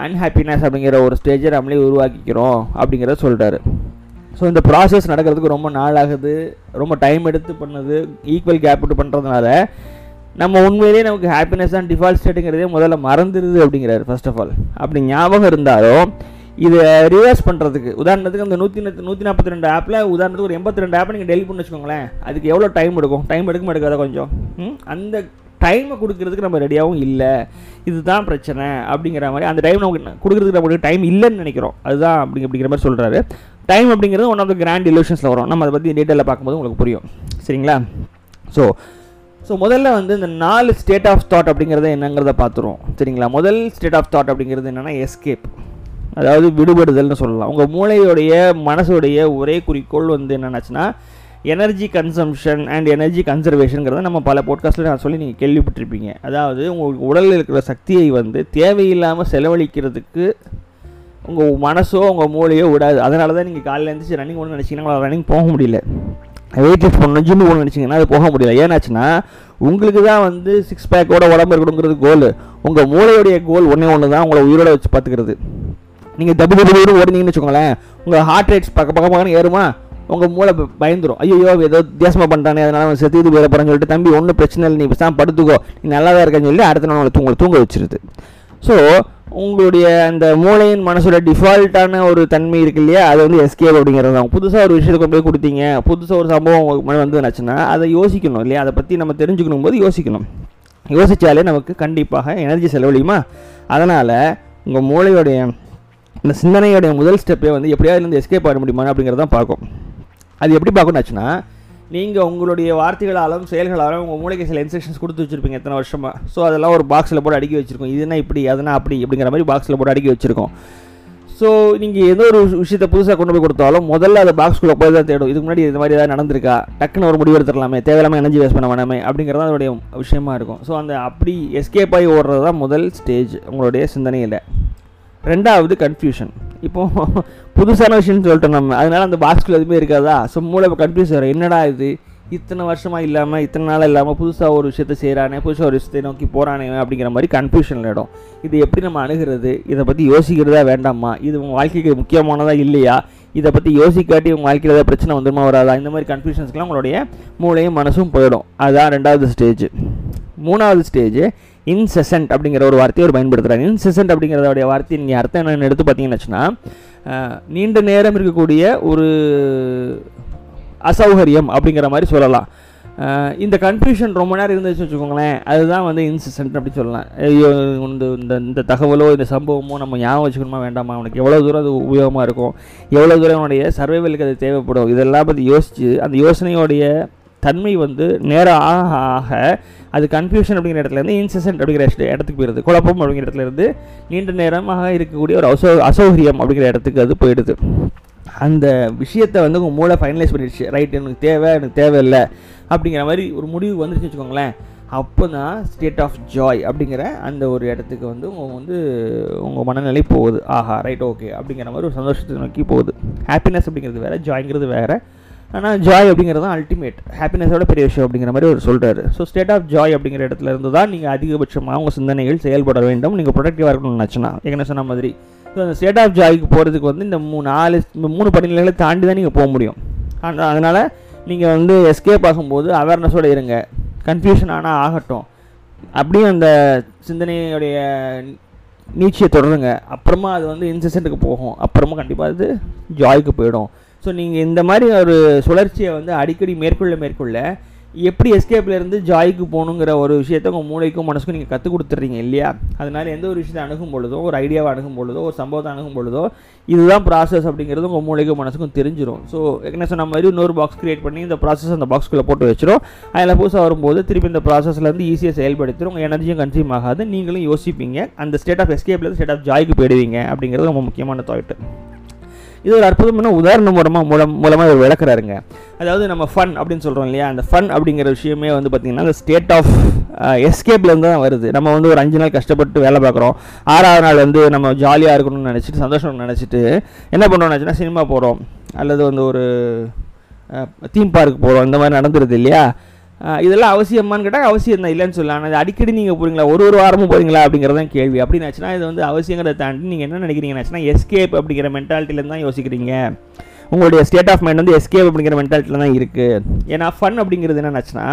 Speaker 1: அன்ஹாப்பினஸ் அப்படிங்கிற ஒரு ஸ்டேஜை நம்மளே உருவாக்கிக்கிறோம் அப்படிங்கிறத சொல்கிறாரு ஸோ இந்த ப்ராசஸ் நடக்கிறதுக்கு ரொம்ப நாள் ஆகுது ரொம்ப டைம் எடுத்து பண்ணுது. ஈக்குவல் கேப் விட்டு பண்ணுறதுனால நம்ம உண்மையிலேயே நமக்கு ஹாப்பினஸ் தான் டிஃபால்ட் ஸ்டேட்டுங்கிறதே முதல்ல மறந்துடுது அப்படிங்கிறாரு ஃபர்ஸ்ட் ஆஃப் ஆல் அப்படி ஞாபகம் இருந்தாலும் இதை ரிவர்ஸ் பண்ணுறதுக்கு உதாரணத்துக்கு அந்த நூற்றி நூற்றி நாற்பத்தி ரெண்டு ஆப்பில் உதாரணத்துக்கு ஒரு எண்பத்தி ரெண்டு ஆப்பை நீங்கள் டெலிட் பண்ணி வச்சுக்கோங்களேன். அதுக்கு எவ்வளோ டைம் எடுக்கும்? டைம் எடுக்க எடுக்காத கொஞ்சம்? அந்த டைமை கொடுக்கறதுக்கு நம்ம ரெடியாகவும் இல்லை. இதுதான் பிரச்சனை அப்படிங்கிற மாதிரி அந்த டைம் நமக்கு கொடுக்குறதுக்கு நம்மளுக்கு டைம் இல்லைன்னு நினைக்கிறோம். அதுதான் அப்படி அப்படிங்கிற மாதிரி சொல்கிறாரு டைம் அப்படிங்கிறது ஒன் ஆஃப் த கிராண்ட் இலூஷன்ஸில் வரும். நம்ம அதை பற்றி டீட்டெயிலில் பார்க்கும்போது உங்களுக்கு புரியும். சரிங்களா? ஸோ ஸோ முதல்ல வந்து இந்த நாலு ஸ்டேட் ஆஃப் தாட் அப்படிங்கிறத என்னங்கிறத பார்த்துருவோம். சரிங்களா? முதல் ஸ்டேட் ஆஃப் தாட் அப்படிங்கிறது என்னென்னா எஸ்கேப் அதாவது விடுபடுதல்னு சொல்லலாம். உங்கள் மூளையோடைய மனசுடைய ஒரே குறிக்கோள் வந்து என்னென்னாச்சுன்னா எனர்ஜி கன்சம்ஷன் அண்ட் எனர்ஜி கன்சர்வேஷனுங்கிறத நம்ம பல போட்காஸ்ட்டில் நான் சொல்லி நீங்கள் கேள்விப்பட்டிருப்பீங்க. அதாவது உங்கள் உடலில் இருக்கிற சக்தியை வந்து தேவையில்லாமல் செலவழிக்கிறதுக்கு உங்கள் மனசோ உங்கள் மூளையோ விடாது. அதனால தான் நீங்கள் காலையில் எழுந்திரிச்சு ரன்னிங் ஒன்று நினச்சிங்கன்னா ரன்னிங் போக முடியல. வெயிட் லிஃப்ட் பண்ணணும் ஜிம்மு போகணும்னு நினச்சிங்கன்னா அது போக முடியல. ஏன்னாச்சுன்னா உங்களுக்கு தான் வந்து சிக்ஸ் பேக்கோட உடம்பு இருக்கணுங்கிறது கோல் உங்கள் மூளையுடைய கோல் ஒன்றே ஒன்று தான் உங்களை உயிரோட வச்சு பார்த்துக்கிறது. நீங்கள் தப்பு தப்பு ஓடினீங்கன்னு ஓடுனீங்கன்னு வச்சுக்கோங்களேன் உங்கள் ஹார்ட் ரேட்ஸ் பக்க பக்கம் பக்கம் ஏறுமா? உங்கள் மூளை பயந்துடும் ஐயோ ஏதோ வித்தியாசமாக பண்ணுறானே அதனால அவன் செத்து போயிட போகிறான்னு சொல்லிட்டு தம்பி ஒன்றும் பிரச்சனை இல்லை நீ பேசாம படுத்துக்கோ. நீ நல்லா தான் இருக்கேன்னு சொல்லி அடுத்த நாள் உங்களை தூங்க தூங்க வச்சிருது. ஸோ உங்களுடைய அந்த மூளையின் மனசோட டிஃபால்ட்டான ஒரு தன்மை இருக்கு இல்லையா? அது வந்து எஸ்கேப் அப்படிங்கிறது தான். புதுசாக ஒரு விஷயத்தை கொண்டு போய் கொடுத்தீங்க புதுசாக ஒரு சம்பவம் உங்களுக்கு முன்னாடி வந்துச்சுன்னா அதை யோசிக்கணும் இல்லையா? அதை பற்றி நம்ம தெரிஞ்சுக்கணும் போது யோசிக்கணும். யோசித்தாலே நமக்கு கண்டிப்பாக எனர்ஜி செலவழியுமா? அதனால் உங்கள் மூளையோடைய இந்த சிந்தனையோடைய முதல் ஸ்டெப்பே வந்து எப்படியாவது இருந்து எஸ்கேப் ஆக முடியுமா அப்படிங்கிறத தான் பார்க்கும் அது எப்படி பார்க்கணும்னாச்சுன்னா நீங்கள் உங்களுடைய வார்த்தைகளாலும் செயல்களாலும் உங்கள் மூளைக்கு சில இன்ஸ்ட்ரக்ஷன்ஸ் கொடுத்து வச்சுருப்பீங்க எத்தனை வருஷமாக ஸோ அதெல்லாம் ஒரு பாக்ஸில் போட்டு அடுக்கி வச்சுருக்கோம். இதுனா இப்படி அதுனா அப்படி அப்படிங்கிற மாதிரி பாக்ஸில் போட்டு அடுக்கி வச்சுருக்கோம். ஸோ நீங்கள் ஏதோ ஒரு விஷயத்தை புதுசாக கொண்டு போய் கொடுத்தாலும் முதல்ல அந்த பாக்ஸ்குள்ளே போய் தான் தேடும். இதுக்கு முன்னாடி இது மாதிரி ஏதாவது நடந்திருக்கா? டக்குன்னு ஒரு முடிவு எடுத்துடலாமே தேவையில்லாமல் எனர்ஜி வேஸ்ட் பண்ண வேணாமே அப்படிங்கிறது தான் அதோடைய விஷயமா இருக்கும். ஸோ அந்த அப்படி எஸ்கேப் ஆகி ஓடுறது தான் முதல் ஸ்டேஜ் உங்களுடைய சிந்தனையில். ரெண்டாவது கன்ஃபியூஷன் இப்போது புதுசான விஷயம்னு சொல்லிட்டோம் நம்ம. அதனால அந்த பாக்ஸ்குள்ள எதுவுமே இருக்காதா? ஸோ மூளை இப்போ கன்ஃபியூஸ் ஆகிடும் என்னடா இது? இத்தனை வருஷமாக இல்லாமல் இத்தனை நாள் இல்லாமல் புதுசாக ஒரு விஷயத்தை செய்கிறானே புதுசாக ஒரு விஷயத்தை நோக்கி போகிறானே அப்படிங்கிற மாதிரி கன்ஃபியூஷனில் இடம். இது எப்படி நம்ம அணுகிறது? இதை பற்றி யோசிக்கிறதா வேண்டாமா? இது உங்கள் வாழ்க்கைக்கு முக்கியமானதா இல்லையா? இதை பற்றி யோசிக்காட்டி உங்கள் வாழ்க்கையில் ஏதாவது பிரச்சனை வந்துருமா வராதா? இந்த மாதிரி கன்ஃபியூஷன்ஸ்க்கெலாம் உங்களுடைய மூளையும் மனசும் போயிடும். அதுதான் ரெண்டாவது ஸ்டேஜ் மூணாவது ஸ்டேஜ் இன்செசன்ட் அப்படிங்கிற ஒரு வார்த்தையை ஒரு பயன்படுத்துகிறார் இன்செசன்ட் அப்படிங்கிறதோடைய வார்த்தை நீங்கள் அர்த்தம் என்னன்னு எடுத்து பார்த்தீங்கன்னு நீண்ட நேரம் இருக்கக்கூடிய ஒரு அசௌகரியம் அப்படிங்கிற மாதிரி சொல்லலாம். இந்த கன்ஃபியூஷன் ரொம்ப நேரம் இருந்துச்சு வச்சுக்கோங்களேன் அதுதான் வந்து இன்சிடென்ட் அப்படி சொல்லலாம். ஐயோ இந்த இந்த இந்த தகவலோ இந்த சம்பவமோ நம்ம ஞாபகம் வச்சுக்கணுமா வேண்டாமா? அவனுக்கு எவ்வளோ தூரம் அது உபயோகமாக இருக்கும்? எவ்வளோ தூரம் அவனுடைய சர்வைவலுக்கு அது தேவைப்படும்? இதெல்லாம் பற்றி யோசித்து அந்த யோசனையோடைய தன்மை வந்து நேரம் ஆக ஆக அது கன்ஃபியூஷன் அப்படிங்கிற இடத்துல இருந்து அப்படிங்கிற இடத்துக்கு போயிடுது. குழப்பம் அப்படிங்கிற இடத்துல இருந்து நீண்ட நேரமாக இருக்கக்கூடிய ஒரு அசௌ அசௌகரியம் அப்படிங்கிற இடத்துக்கு அது போயிடுது. அந்த விஷயத்தை வந்து உங்கள் மூளை ஃபைனலைஸ் பண்ணிடுச்சு. ரைட் எனக்கு தேவை எனக்கு தேவையில்லை அப்படிங்கிற மாதிரி ஒரு முடிவு வந்துருச்சு வச்சுக்கோங்களேன். அப்போ தான் ஸ்டேட் ஆஃப் ஜாய் அப்படிங்கிற அந்த ஒரு இடத்துக்கு வந்து உங்கள் வந்து உங்கள் மனநிலை போகுது. ஆஹா ரைட் ஓகே அப்படிங்கிற மாதிரி ஒரு சந்தோஷத்தை நோக்கி போகுது. ஹாப்பினஸ் அப்படிங்கிறது வேறு ஜாய்ங்கிறது வேறு. ஆனால் ஜாய் அப்படிங்கிறது தான் அல்டிமேட் ஹாப்பினஸோட பெரிய விஷயம் அப்படிங்கிற மாதிரி அவர் சொல்கிறாரு ஸோ ஸ்டேட் ஆஃப் ஜாய் அப்படிங்கிற இடத்துல இருந்து தான் நீங்கள் அதிகபட்சமாக உங்கள் சிந்தனைகள் செயல்பட வேண்டும். நீங்கள் ப்ரொடக்டிவாக இருக்கணும்னு நினச்சுன்னா என்ன சொன்ன மாதிரி. ஸோ அந்த ஸ்டேட் ஆஃப் ஜாய்க்கு போகிறதுக்கு வந்து இந்த மூணு நாலு இந்த மூணு படிநிலைகளை தாண்டி தான் நீங்கள் போக முடியும். ஆனால் அதனால் நீங்கள் வந்து எஸ்கேப் ஆகும்போது அவேர்னஸோடு இருங்க. கன்ஃபியூஷன் ஆனால் ஆகட்டும். அப்படியும் அந்த சிந்தனையுடைய நீச்சியை தொடருங்க. அப்புறமா அது வந்து இன்செசன்ட்டுக்கு போகும். அப்புறமா கண்டிப்பாக அது ஜாய்க்கு போயிடும். ஸோ நீங்கள் இந்த மாதிரி ஒரு சுழற்சியை வந்து அடிக்கடி மேற்கொள்ள மேற்கொள்ள எப்படி எஸ்கேப்லேருந்து இருந்து ஜாய்க்கு போகணுங்கிற ஒரு விஷயத்தை உங்கள் மூளைக்கும் மனசுக்கும் நீங்கள் கற்றுக் கொடுத்துட்றீங்க இல்லையா? அதனால் எந்த ஒரு விஷயத்தை அணுகும் பொழுதோ ஒரு ஐடியாவை அணுகும் பொழுதோ ஒரு சம்பவத்தை அணுகும் பொழுதோ இதுதான் ப்ராசஸ் அப்படிங்கிறது உங்கள் மூளைக்கும் மனசுக்கும் தெரிஞ்சிடும் ஸோ என்ன சொன்ன மாதிரி இன்னொரு பாக்ஸ் கிரியேட் பண்ணி இந்த ப்ராசஸ் அந்த பாக்ஸ்குள்ளே போட்டு வச்சிடும் அதில் புதுசாக வரும்போது திருப்பி இந்த ப்ராசஸ்லேருந்து ஈஸியாக செயல்படுத்திடும் உங்கள் எனர்ஜியும் கன்சியூம் ஆகாது. நீங்களும் யோசிப்பீங்க. அந்த ஸ்டேட் ஆஃப் எஸ்கேப்லேருந்து ஸ்டேட் ஆஃப் ஜாய்க்கு போயிடுவீங்க அப்படிங்கிறது ரொம்ப முக்கியமான தாய்ட்டு இது ஒரு அற்புதமான உதாரணம் மூலமாக மூலம் மூலமாக இவர் விளக்குறாருங்க. அதாவது நம்ம ஃபன் அப்படின்னு சொல்கிறோம் இல்லையா? அந்த ஃபன் அப்படிங்கிற விஷயமே வந்து பார்த்திங்கன்னா அந்த ஸ்டேட் ஆஃப் எஸ்கேப்லேருந்து தான் வருது. நம்ம வந்து ஒரு அஞ்சு நாள் கஷ்டப்பட்டு வேலை பார்க்குறோம். ஆறாவது நாள் வந்து நம்ம ஜாலியாக இருக்கணும்னு நினச்சிட்டு சந்தோஷம் நினச்சிட்டு என்ன பண்ணுறோம்னு நினச்சினா சினிமா போகிறோம் அல்லது வந்து ஒரு தீம் பார்க் போகிறோம் இந்த மாதிரி நடந்துருது இல்லையா? இதெல்லாம் அவசியமானு கேட்டால் அவசியம் தான் இல்லைன்னு சொல்லலாம். ஆனால் அடிக்கடி நீங்கள் போகிறீங்களா ஒரு ஒரு வாரமும் போகிறீங்களா அப்படிங்கிறது தான் கேள்வி. அப்படின்னாச்சுன்னா இது வந்து அவசியங்கிறத தாண்டி நீங்கள் என்ன நினைக்கிறீங்கன்னாச்சுன்னா எஸ்கேப் அப்படிங்கிற மென்டாலிட்டியிலேருந்து தான் யோசிக்கிறீங்க. உங்களுடைய ஸ்டேட் ஆஃப் மைண்ட் வந்து எஸ்கேப் அப்படிங்கிற மென்டாலிட்டியில் தான் இருக்குது ஏன்னா ஃபன் அப்படிங்கிறது என்னென்னாச்சுன்னா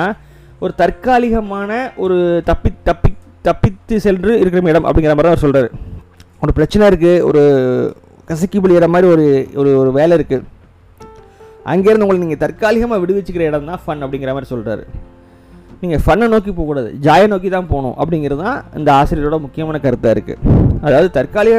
Speaker 1: ஒரு தற்காலிகமான ஒரு தப்பி தப்பி தப்பித்து சென்று இருக்கிற இடம் அப்படிங்கிற மாதிரி தான் அவர் சொல்கிறார் ஒரு பிரச்சனை இருக்குது ஒரு கசக்கி பிடிக்கிற மாதிரி ஒரு ஒரு ஒரு வேலை இருக்குது அங்கேருந்து உங்களை நீங்கள் தற்காலிகமாக விடுவிச்சுக்கிற இடம் தான் ஃபன் அப்படிங்கிற மாதிரி சொல்கிறாரு நீங்கள் ஃபன்னை நோக்கி போகக்கூடாது. ஜாயை நோக்கி தான் போகணும் அப்படிங்கிறது தான் இந்த ஆசிரியரோட முக்கியமான கருத்தாக இருக்குது அதாவது தற்காலிக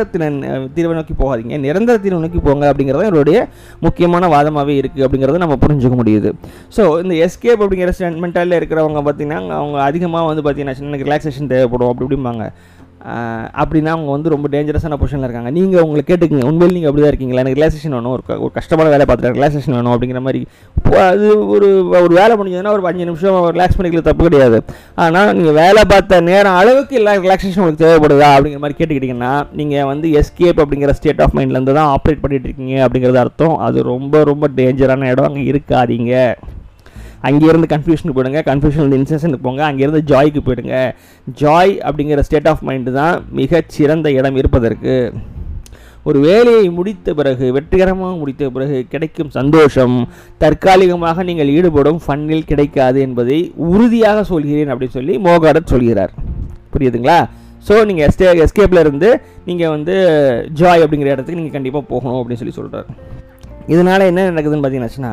Speaker 1: தீர்வை நோக்கி போகாதீங்க. நிரந்தர தீர்வை நோக்கி போங்க அப்படிங்கிறது தான் முக்கியமான வாதமாகவே இருக்குது அப்படிங்கிறத நம்ம புரிஞ்சுக்க முடியுது. ஸோ இந்த எஸ்கேப் அப்படிங்கிற மென்டாலில் இருக்கிறவங்க பார்த்தீங்கன்னா அவங்க அதிகமாக வந்து பார்த்தீங்கன்னா எனக்கு ரிலாக்ஸேஷன் தேவைப்படும். அப்படி இப்படிம்பாங்க. அப்படின்னா அவங்க வந்து ரொம்ப டேஞ்சரஸான பொசிஷனில் இருக்காங்க. நீங்கள் உங்களை கேட்டுக்கங்க. உண்மையில் நீங்கள் அப்படி தான் இருக்கீங்களா? எனக்கு ரிலாக்ஸேஷன் வேணும். ஒரு ஒரு கஷ்டமான வேலை பார்த்துட்டு ரிலாக்ஸேஷன் வேணும் அப்படிங்கிற மாதிரி. இப்போ அது ஒரு ஒரு வேலை முடிஞ்சதுன்னா ஒரு அஞ்சு நிமிஷம் ரிலாக்ஸ் பண்ணிக்கல தப்பு கிடையாது. ஆனால் நீங்கள் வேலை பார்த்த நேரம் அளவுக்கு எல்லா ரிலாக்ஸேஷன் உங்களுக்கு தேவைப்படுதா? அப்படிங்கிற மாதிரி கேட்டுக்கிட்டிங்கன்னா நீங்கள் வந்து எஸ்கேப் அப்படிங்கிற ஸ்டேட் ஆஃப் மைண்ட்லேருந்து தான் ஆப்ரேட் பண்ணிகிட்டு இருக்கீங்க அப்படிங்கிறது அர்த்தம். அது ரொம்ப ரொம்ப டேஞ்சரான இடம். அங்கே இருக்காதீங்க. அங்கேருந்து கன்ஃபியூஷனுக்கு போயிடுங்க. கன்ஃபியூஷன் இன்சென்ஷனுக்கு போங்க. அங்கேருந்து ஜாய்க்கு போயிடுங்க. ஜாய் அப்படிங்கிற ஸ்டேட் ஆஃப் மைண்டு தான் மிகச் சிறந்த இடம் இருப்பதற்கு. ஒரு வேலையை முடித்த பிறகு வெற்றிகரமாக முடித்த பிறகு கிடைக்கும் சந்தோஷம் தற்காலிகமாக நீங்கள் ஈடுபடும் ஃபன்னில் கிடைக்காது என்பதை உறுதியாக சொல்கிறேன் அப்படின்னு சொல்லி மோகாடத் சொல்கிறார். புரியுதுங்களா? ஸோ நீங்கள் எஸ்டே எஸ்கேப்பில் இருந்து நீங்கள் வந்து ஜாய் அப்படிங்கிற இடத்துக்கு நீங்கள் கண்டிப்பாக போகணும் அப்படின்னு சொல்லி சொல்கிறார் இதனால் என்ன நடக்குதுன்னு பார்த்தீங்கன்னாச்சுன்னா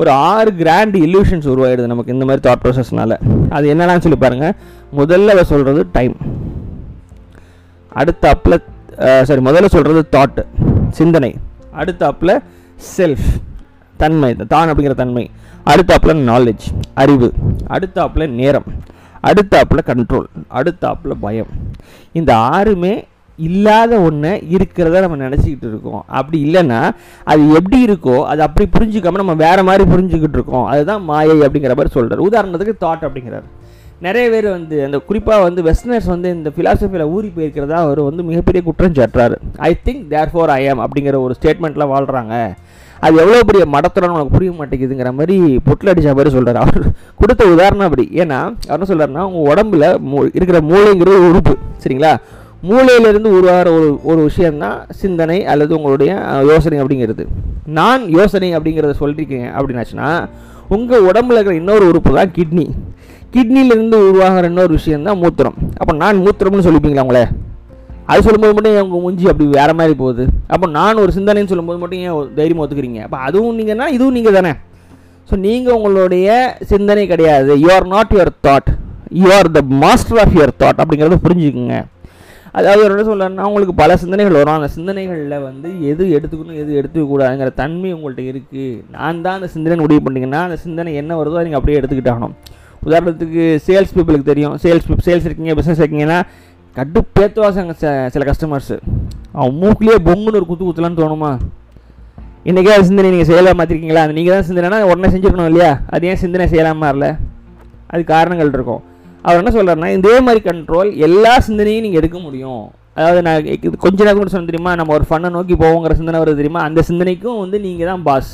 Speaker 1: ஒரு ஆறு கிராண்ட் இல்யூஷன்ஸ் உருவாயிடுது நமக்கு இந்த மாதிரி தாட் ப்ராசஸ்னால அது என்னென்னு சொல்லி பாருங்கள் முதல்ல அவர் சொல்கிறது டைம் அடுத்த அப்பில் சாரி முதல்ல சொல்கிறது தாட்டு சிந்தனை. அடுத்த அப்பில் செல்ஃப் தன்மை தான் அப்படிங்கிற தன்மை. அடுத்த அப்பில் நாலேஜ் அறிவு. அடுத்த அப்பில் நேரம். அடுத்த அப்பில் கண்ட்ரோல் அடுத்த அப்பில் பயம். இந்த ஆறுமே இல்லாத ஒன்று இருக்கிறத நம்ம நினச்சிக்கிட்டு இருக்கோம். அப்படி இல்லைன்னா அது எப்படி இருக்கோ அது அப்படி புரிஞ்சுக்காம நம்ம வேறு மாதிரி புரிஞ்சுக்கிட்டு இருக்கோம். அதுதான் மாயை அப்படிங்கிற மாதிரி சொல்கிறார் உதாரணத்துக்கு தாட் அப்படிங்கிறார். நிறைய பேர் வந்து அந்த குறிப்பாக வந்து வெஸ்டர்னர்ஸ் வந்து இந்த ஃபிலாசபியில் ஊறி போயிருக்கிறதா அவர் வந்து மிகப்பெரிய குற்றம் சாட்டுறாரு. ஐ திங்க் தேர் ஃபோர் ஐ ஆம் அப்படிங்கிற ஒரு ஸ்டேட்மெண்ட்டில் வாழ்கிறாங்க அது எவ்வளோ பெரிய மடத்துடன் உனக்கு புரிய மாட்டேங்குதுங்கிற மாதிரி பொட்டில் அடித்த மாதிரி சொல்கிறார் அவர். கொடுத்த உதாரணம் அப்படி. ஏன்னா அவர் என்ன சொல்கிறாருன்னா உங்கள் உடம்புல மூ இருக்கிற மூளைங்கிற ஒரு உறுப்பு. சரிங்களா? மூளையிலிருந்து உருவாகிற ஒரு ஒரு விஷயந்தான் சிந்தனை அல்லது உங்களுடைய யோசனை அப்படிங்கிறது. நான் யோசனை அப்படிங்கிறத சொல்லியிருக்கேன் அப்படின்னாச்சுன்னா உங்கள் உடம்புல இருக்கிற இன்னொரு உறுப்பு தான் கிட்னி கிட்னிலேருந்து உருவாகிற இன்னொரு விஷயந்தான் மூத்திரம். அப்போ நான் மூத்திரம்னு சொல்லிப்பீங்களா உங்களே? அது சொல்லும்போது மட்டும் என் உங்கள் மூஞ்சி அப்படி வேற மாதிரி போகுது? அப்போ நான் ஒரு சிந்தனைன்னு சொல்லும்போது மட்டும் ஏன் தைரியம் தைரியமாக ஒத்துக்கிறீங்க? அப்போ அதுவும் நீங்கன்னா இதுவும் நீங்கள் தானே. ஸோ நீங்கள் உங்களுடைய சிந்தனை கிடையாது. You are not your thought you are the master of your thought அப்படிங்கிறத புரிஞ்சுக்குங்க. அதாவது ஒரு என்ன சொல்லணும்னா உங்களுக்கு பல சிந்தனைகள் வரும். அந்த சிந்தனைகளில் வந்து எது எடுத்துக்கணும் எது எடுத்துக்கக்கூடாதுங்கிற தன்மை உங்கள்கிட்ட இருக்குது நான் தான் அந்த சிந்தனை முடிவு பண்ணிங்கன்னா அந்த சிந்தனை என்ன வருதோ நீங்கள் அப்படியே எடுத்துக்கிட்டாகணும் உதாரணத்துக்கு சேல்ஸ் பீப்புளுக்கு தெரியும். சேல்ஸ் சேல்ஸ் இருக்கீங்க பிஸ்னஸ் இருக்கீங்கன்னா கட்டுப்பேத்துவாசங்க சில கஸ்டமர்ஸு அவன் மூக்குலேயே பொங்குன்னு ஒரு குத்து குத்தலான்னு தோணுமா? இன்றைக்கே அது சிந்தனை நீங்கள் செய்யலாம் மாற்றிருக்கீங்களா அது நீங்கள் தான் சிந்தனைனா உடனே செஞ்சுருக்கணும் இல்லையா? அது ஏன் சிந்தனை செய்யலாமா இல்லை அது காரணங்கள் இருக்கும். அவர் என்ன சொல்கிறாருன்னா இதே மாதிரி கண்ட்ரோல் எல்லா சிந்தனையும் நீங்கள் எடுக்க முடியும். அதாவது நான் இது கொஞ்ச நேரம் கூட சொன்ன தெரியுமா நம்ம ஒரு ஃபன்னை நோக்கி போவோங்கிற சிந்தனை வருது தெரியுமா அந்த சிந்தனைக்கும் வந்து நீங்கள் தான் பாஸ்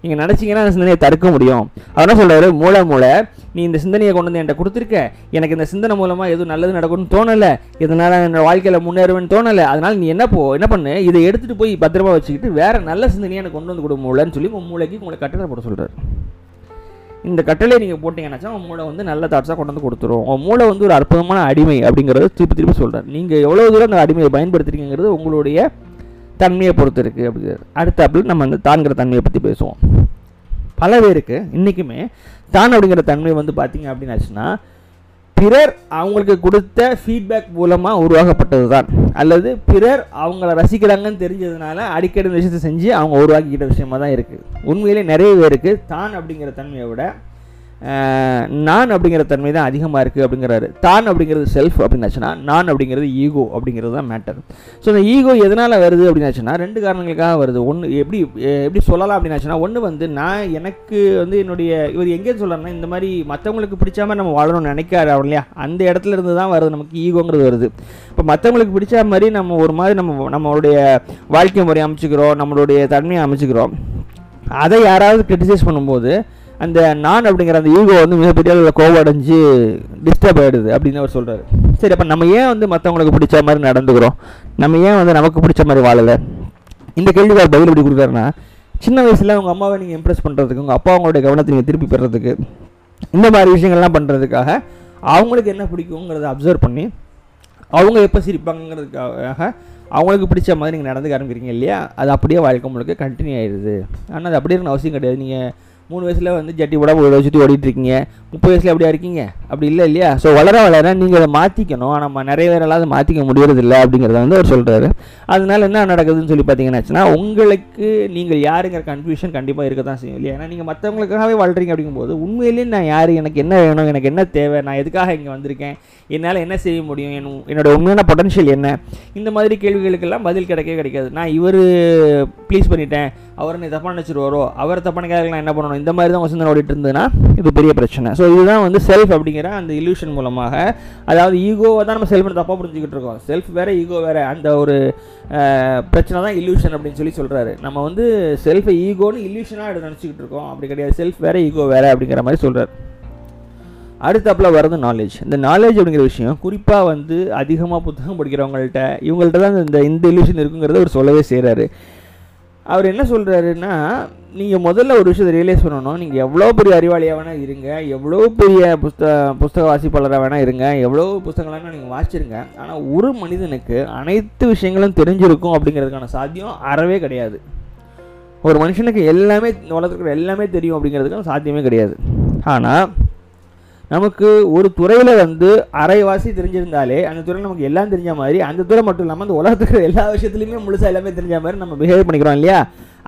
Speaker 1: நீங்கள் நினச்சிங்கன்னா அந்த சிந்தனையை தடுக்க முடியும். அவர் என்ன சொல்கிறாரு மூளை மூளை நீ இந்த சிந்தனையை கொண்டு வந்து என்கிட்ட கொடுத்துருக்க. எனக்கு இந்த சிந்தனை மூலமாக எதுவும் நல்லது நடக்கும்னு தோணலை. இதனால் என்னோட வாழ்க்கையில் முன்னேறுவேன்னு தோணலை. அதனால் நீ என்ன போ என்ன பண்ணு இதை எடுத்துகிட்டு போய் பத்திரமா வச்சுக்கிட்டு வேறு நல்ல சிந்தனையை எனக்கு கொண்டு வந்து கொடு மூளைன்னு சொல்லி உன் மூளைக்கு உங்களை கட்டணப்பட போட சொல்கிறார் இந்த கட்டளை நீங்கள் போட்டிங்கன்னாச்சா உங்கள் மூளை வந்து நல்ல தாட்ஸாக கொண்டு வந்து கொடுத்துரும். உங்கள் மூளை வந்து ஒரு அற்புதமான அடிமை அப்படிங்கிறத திருப்பி திருப்பி சொல்கிறார் நீங்கள் எவ்வளோ தூரம் அந்த அடிமையை பயன்படுத்துறீங்கிறது உங்களுடைய தன்மையை பொறுத்து இருக்குது அப்படிங்கிறது அடுத்தாப்பில் நம்ம அந்த தான்கிற தன்மையை பற்றி பேசுவோம். பல பேருக்கு இன்றைக்குமே தான் அப்படிங்கிற தன்மை வந்து பார்த்தீங்க அப்படின்னாச்சுன்னா பிறர் அவங்களுக்கு கொடுத்த ஃபீட்பேக் மூலமாக உருவாக்கப்பட்டது தான் அல்லது பிறர் அவங்கள ரசிக்கிறாங்கன்னு தெரிஞ்சதுனால அடிக்கடி விஷயத்தை செஞ்சு அவங்க உருவாக்கிக்கிட்ட விஷயமா தான் இருக்குது உண்மையிலே நிறைய பேருக்கு தான் அப்படிங்கிற தன்மையை விட நான் அப்படிங்கிற தன்மை தான் அதிகமாக இருக்குது அப்படிங்கிறாரு. தான் அப்படிங்கிறது செல்ஃப் அப்படின்னாச்சுன்னா நான் அப்படிங்கிறது ஈகோ அப்படிங்கிறது தான் மேட்டர் ஸோ இந்த ஈகோ எதனால் வருது அப்படின்னாச்சுன்னா ரெண்டு காரணங்களுக்காக வருது. ஒன்று எப்படி எப்படி சொல்லலாம் அப்படின்னாச்சுன்னா ஒன்று வந்து நான் எனக்கு வந்து என்னுடைய இவர் எங்கே சொல்கிறாருன்னா இந்த மாதிரி மற்றவங்களுக்கு பிடிச்ச மாதிரி நம்ம வாழணும்னு நினைக்காரு அவர் இல்லையா? அந்த இடத்துல இருந்து தான் வருது நமக்கு ஈகோங்கிறது வருது. இப்போ மற்றவங்களுக்கு பிடிச்ச மாதிரி நம்ம ஒரு மாதிரி நம்ம நம்மளுடைய வாழ்க்கை முறையை அமைச்சுக்கிறோம் நம்மளுடைய தன்மையை அமைச்சுக்கிறோம். அதை யாராவது கிரிட்டிசைஸ் பண்ணும்போது அந்த நான் அப்படிங்கிற அந்த ஈகோ வந்து மிகப்பெரிய அளவில் கோவடைஞ்சு அடைஞ்சு டிஸ்டர்ப் ஆகிடுது அப்படின்னு அவர் சொல்கிறாரு சரி அப்போ நம்ம ஏன் வந்து மற்றவங்களுக்கு பிடிச்ச மாதிரி நடந்துக்கிறோம்? நம்ம ஏன் வந்து நமக்கு பிடிச்ச மாதிரி வாழலை? இந்த கேள்விக்கு அவர் பதில் எப்படி கொடுக்குறாருன்னா சின்ன வயசில் உங்கள் அம்மாவை நீங்கள் இம்ப்ரெஸ் பண்ணுறதுக்கு உங்கள் அப்பா அவங்களுடைய கவனத்தை நீங்கள் திருப்பி பெறதுக்கு இந்த மாதிரி விஷயங்கள்லாம் பண்ணுறதுக்காக அவங்களுக்கு என்ன பிடிக்குங்கிறத அப்சர்வ் பண்ணி அவங்க எப்போ சிரிப்பாங்கங்கிறதுக்காக அவங்களுக்கு பிடிச்ச மாதிரி நீங்கள் நடந்துக்க ஆரம்பிக்கிறீங்க இல்லையா? அது அப்படியே வாழ்க்கை முழுக்க கண்டினியூ ஆயிடுது. ஆனால் அது அப்படியே இருக்கணும் அவசியம் கிடையாது. நீங்கள் மூணு வயசில் வந்து ஜட்டி போட ஒரு சுற்றி ஓடிட்டு இருக்கீங்க. முப்பது வயசில் அப்படியா இருக்கீங்க? அப்படி இல்லை இல்லையா? ஸோ வளர வளர நீங்கள் அதை மாற்றிக்கணும் நம்ம நிறைய பேரெல்லாம் அதை மாற்றிக்க முடியறதில்ல அப்படிங்கிறத வந்து அவர் சொல்கிறாரு அதனால என்ன நடக்குதுன்னு சொல்லி பார்த்தீங்கன்னாச்சுன்னா உங்களுக்கு நீங்கள் யாருங்கிற கன்ஃபியூஷன் கண்டிப்பாக இருக்க தான் செய்யும் இல்லையா? ஏன்னா நீங்கள் மற்றவங்களுக்காகவே வாழ்கிறீங்க அப்படிங்கும்போது உண்மையிலேயே நான் யார் எனக்கு என்ன வேணும் எனக்கு என்ன தேவை நான் எதுக்காக இங்கே வந்திருக்கேன் என்னால் என்ன செய்ய முடியும் என் என்னோட உண்மையான பொட்டன்ஷியல் என்ன? இந்த மாதிரி கேள்விகளுக்கெல்லாம் பதில் கிடைக்கவே கிடைக்காது. நான் இவர் ப்ளீஸ் பண்ணிட்டேன் அவர் நீ தப்பாக நினச்சிருவாரோ அவர் தப்பான கேட்கலாம் நான் என்ன பண்ணணும்? இந்த மாதிரி தான் வசந்தன் ஓடிட்டு இருந்ததுன்னா இது பெரிய பிரச்சனை. ஸோ இதுதான் வந்து செல்ஃப் அப்படிங்கிற அந்த இல்யூஷன் மூலமாக அதாவது ஈகோவை தான் நம்ம செல்ஃப் தப்பாக புரிஞ்சுக்கிட்டு இருக்கோம். செல்ஃப் வேற ஈகோ வேற அந்த ஒரு பிரச்சனை தான் இல்யூஷன் அப்படின்னு சொல்லி சொல்கிறாரு நம்ம வந்து செல்ஃபை ஈகோன்னு இல்யூஷனாக எடுத்து நினச்சிக்கிட்டு இருக்கோம். அப்படி கிடையாது. செல்ஃப் வேற ஈகோ வேற அப்படிங்கிற மாதிரி சொல்கிறார் அடுத்தாப்பில் வர்றது நாலேஜ் இந்த நாலேஜ் அப்படிங்கிற விஷயம் குறிப்பாக வந்து அதிகமாக புத்தகம் படிக்கிறவங்கள்ட்ட இவங்கள்ட்ட தான் இந்த இந்த இல்யூஷன் இருக்குங்கிறத அவர் சொல்லவே செய்கிறாரு அவர் என்ன சொல்கிறாருன்னா நீங்கள் முதல்ல ஒரு விஷயத்தை ரியலைஸ் பண்ணணும். நீங்கள் எவ்வளோ பெரிய அறிவாளியாக வேணால் இருங்க. எவ்வளோ பெரிய புஸ்த புஸ்தக வாசிப்பாளராக வேணால் இருங்க. எவ்வளோ புஸ்தகங்களாக நீங்கள் வாசிச்சிருங்க. ஆனால் ஒரு மனிதனுக்கு அனைத்து விஷயங்களும் தெரிஞ்சிருக்கும் அப்படிங்கிறதுக்கான சாத்தியம் அறவே கிடையாது. ஒரு மனுஷனுக்கு எல்லாமே உலகத்துக்கு எல்லாமே தெரியும் அப்படிங்கிறதுக்கு சாத்தியமே கிடையாது. ஆனால் நமக்கு ஒரு துறையில் வந்து அரைவாசி தெரிஞ்சிருந்தாலே அந்த துறையில் நமக்கு எல்லாம் தெரிஞ்ச மாதிரி அந்த துறை மட்டும் இல்லாமல் அந்த உலகத்துக்கு எல்லா விஷயத்துலையுமே முழுசாக எல்லாமே தெரிஞ்ச மாதிரி நம்ம பிஹேவ் பண்ணிக்கிறோம் இல்லையா?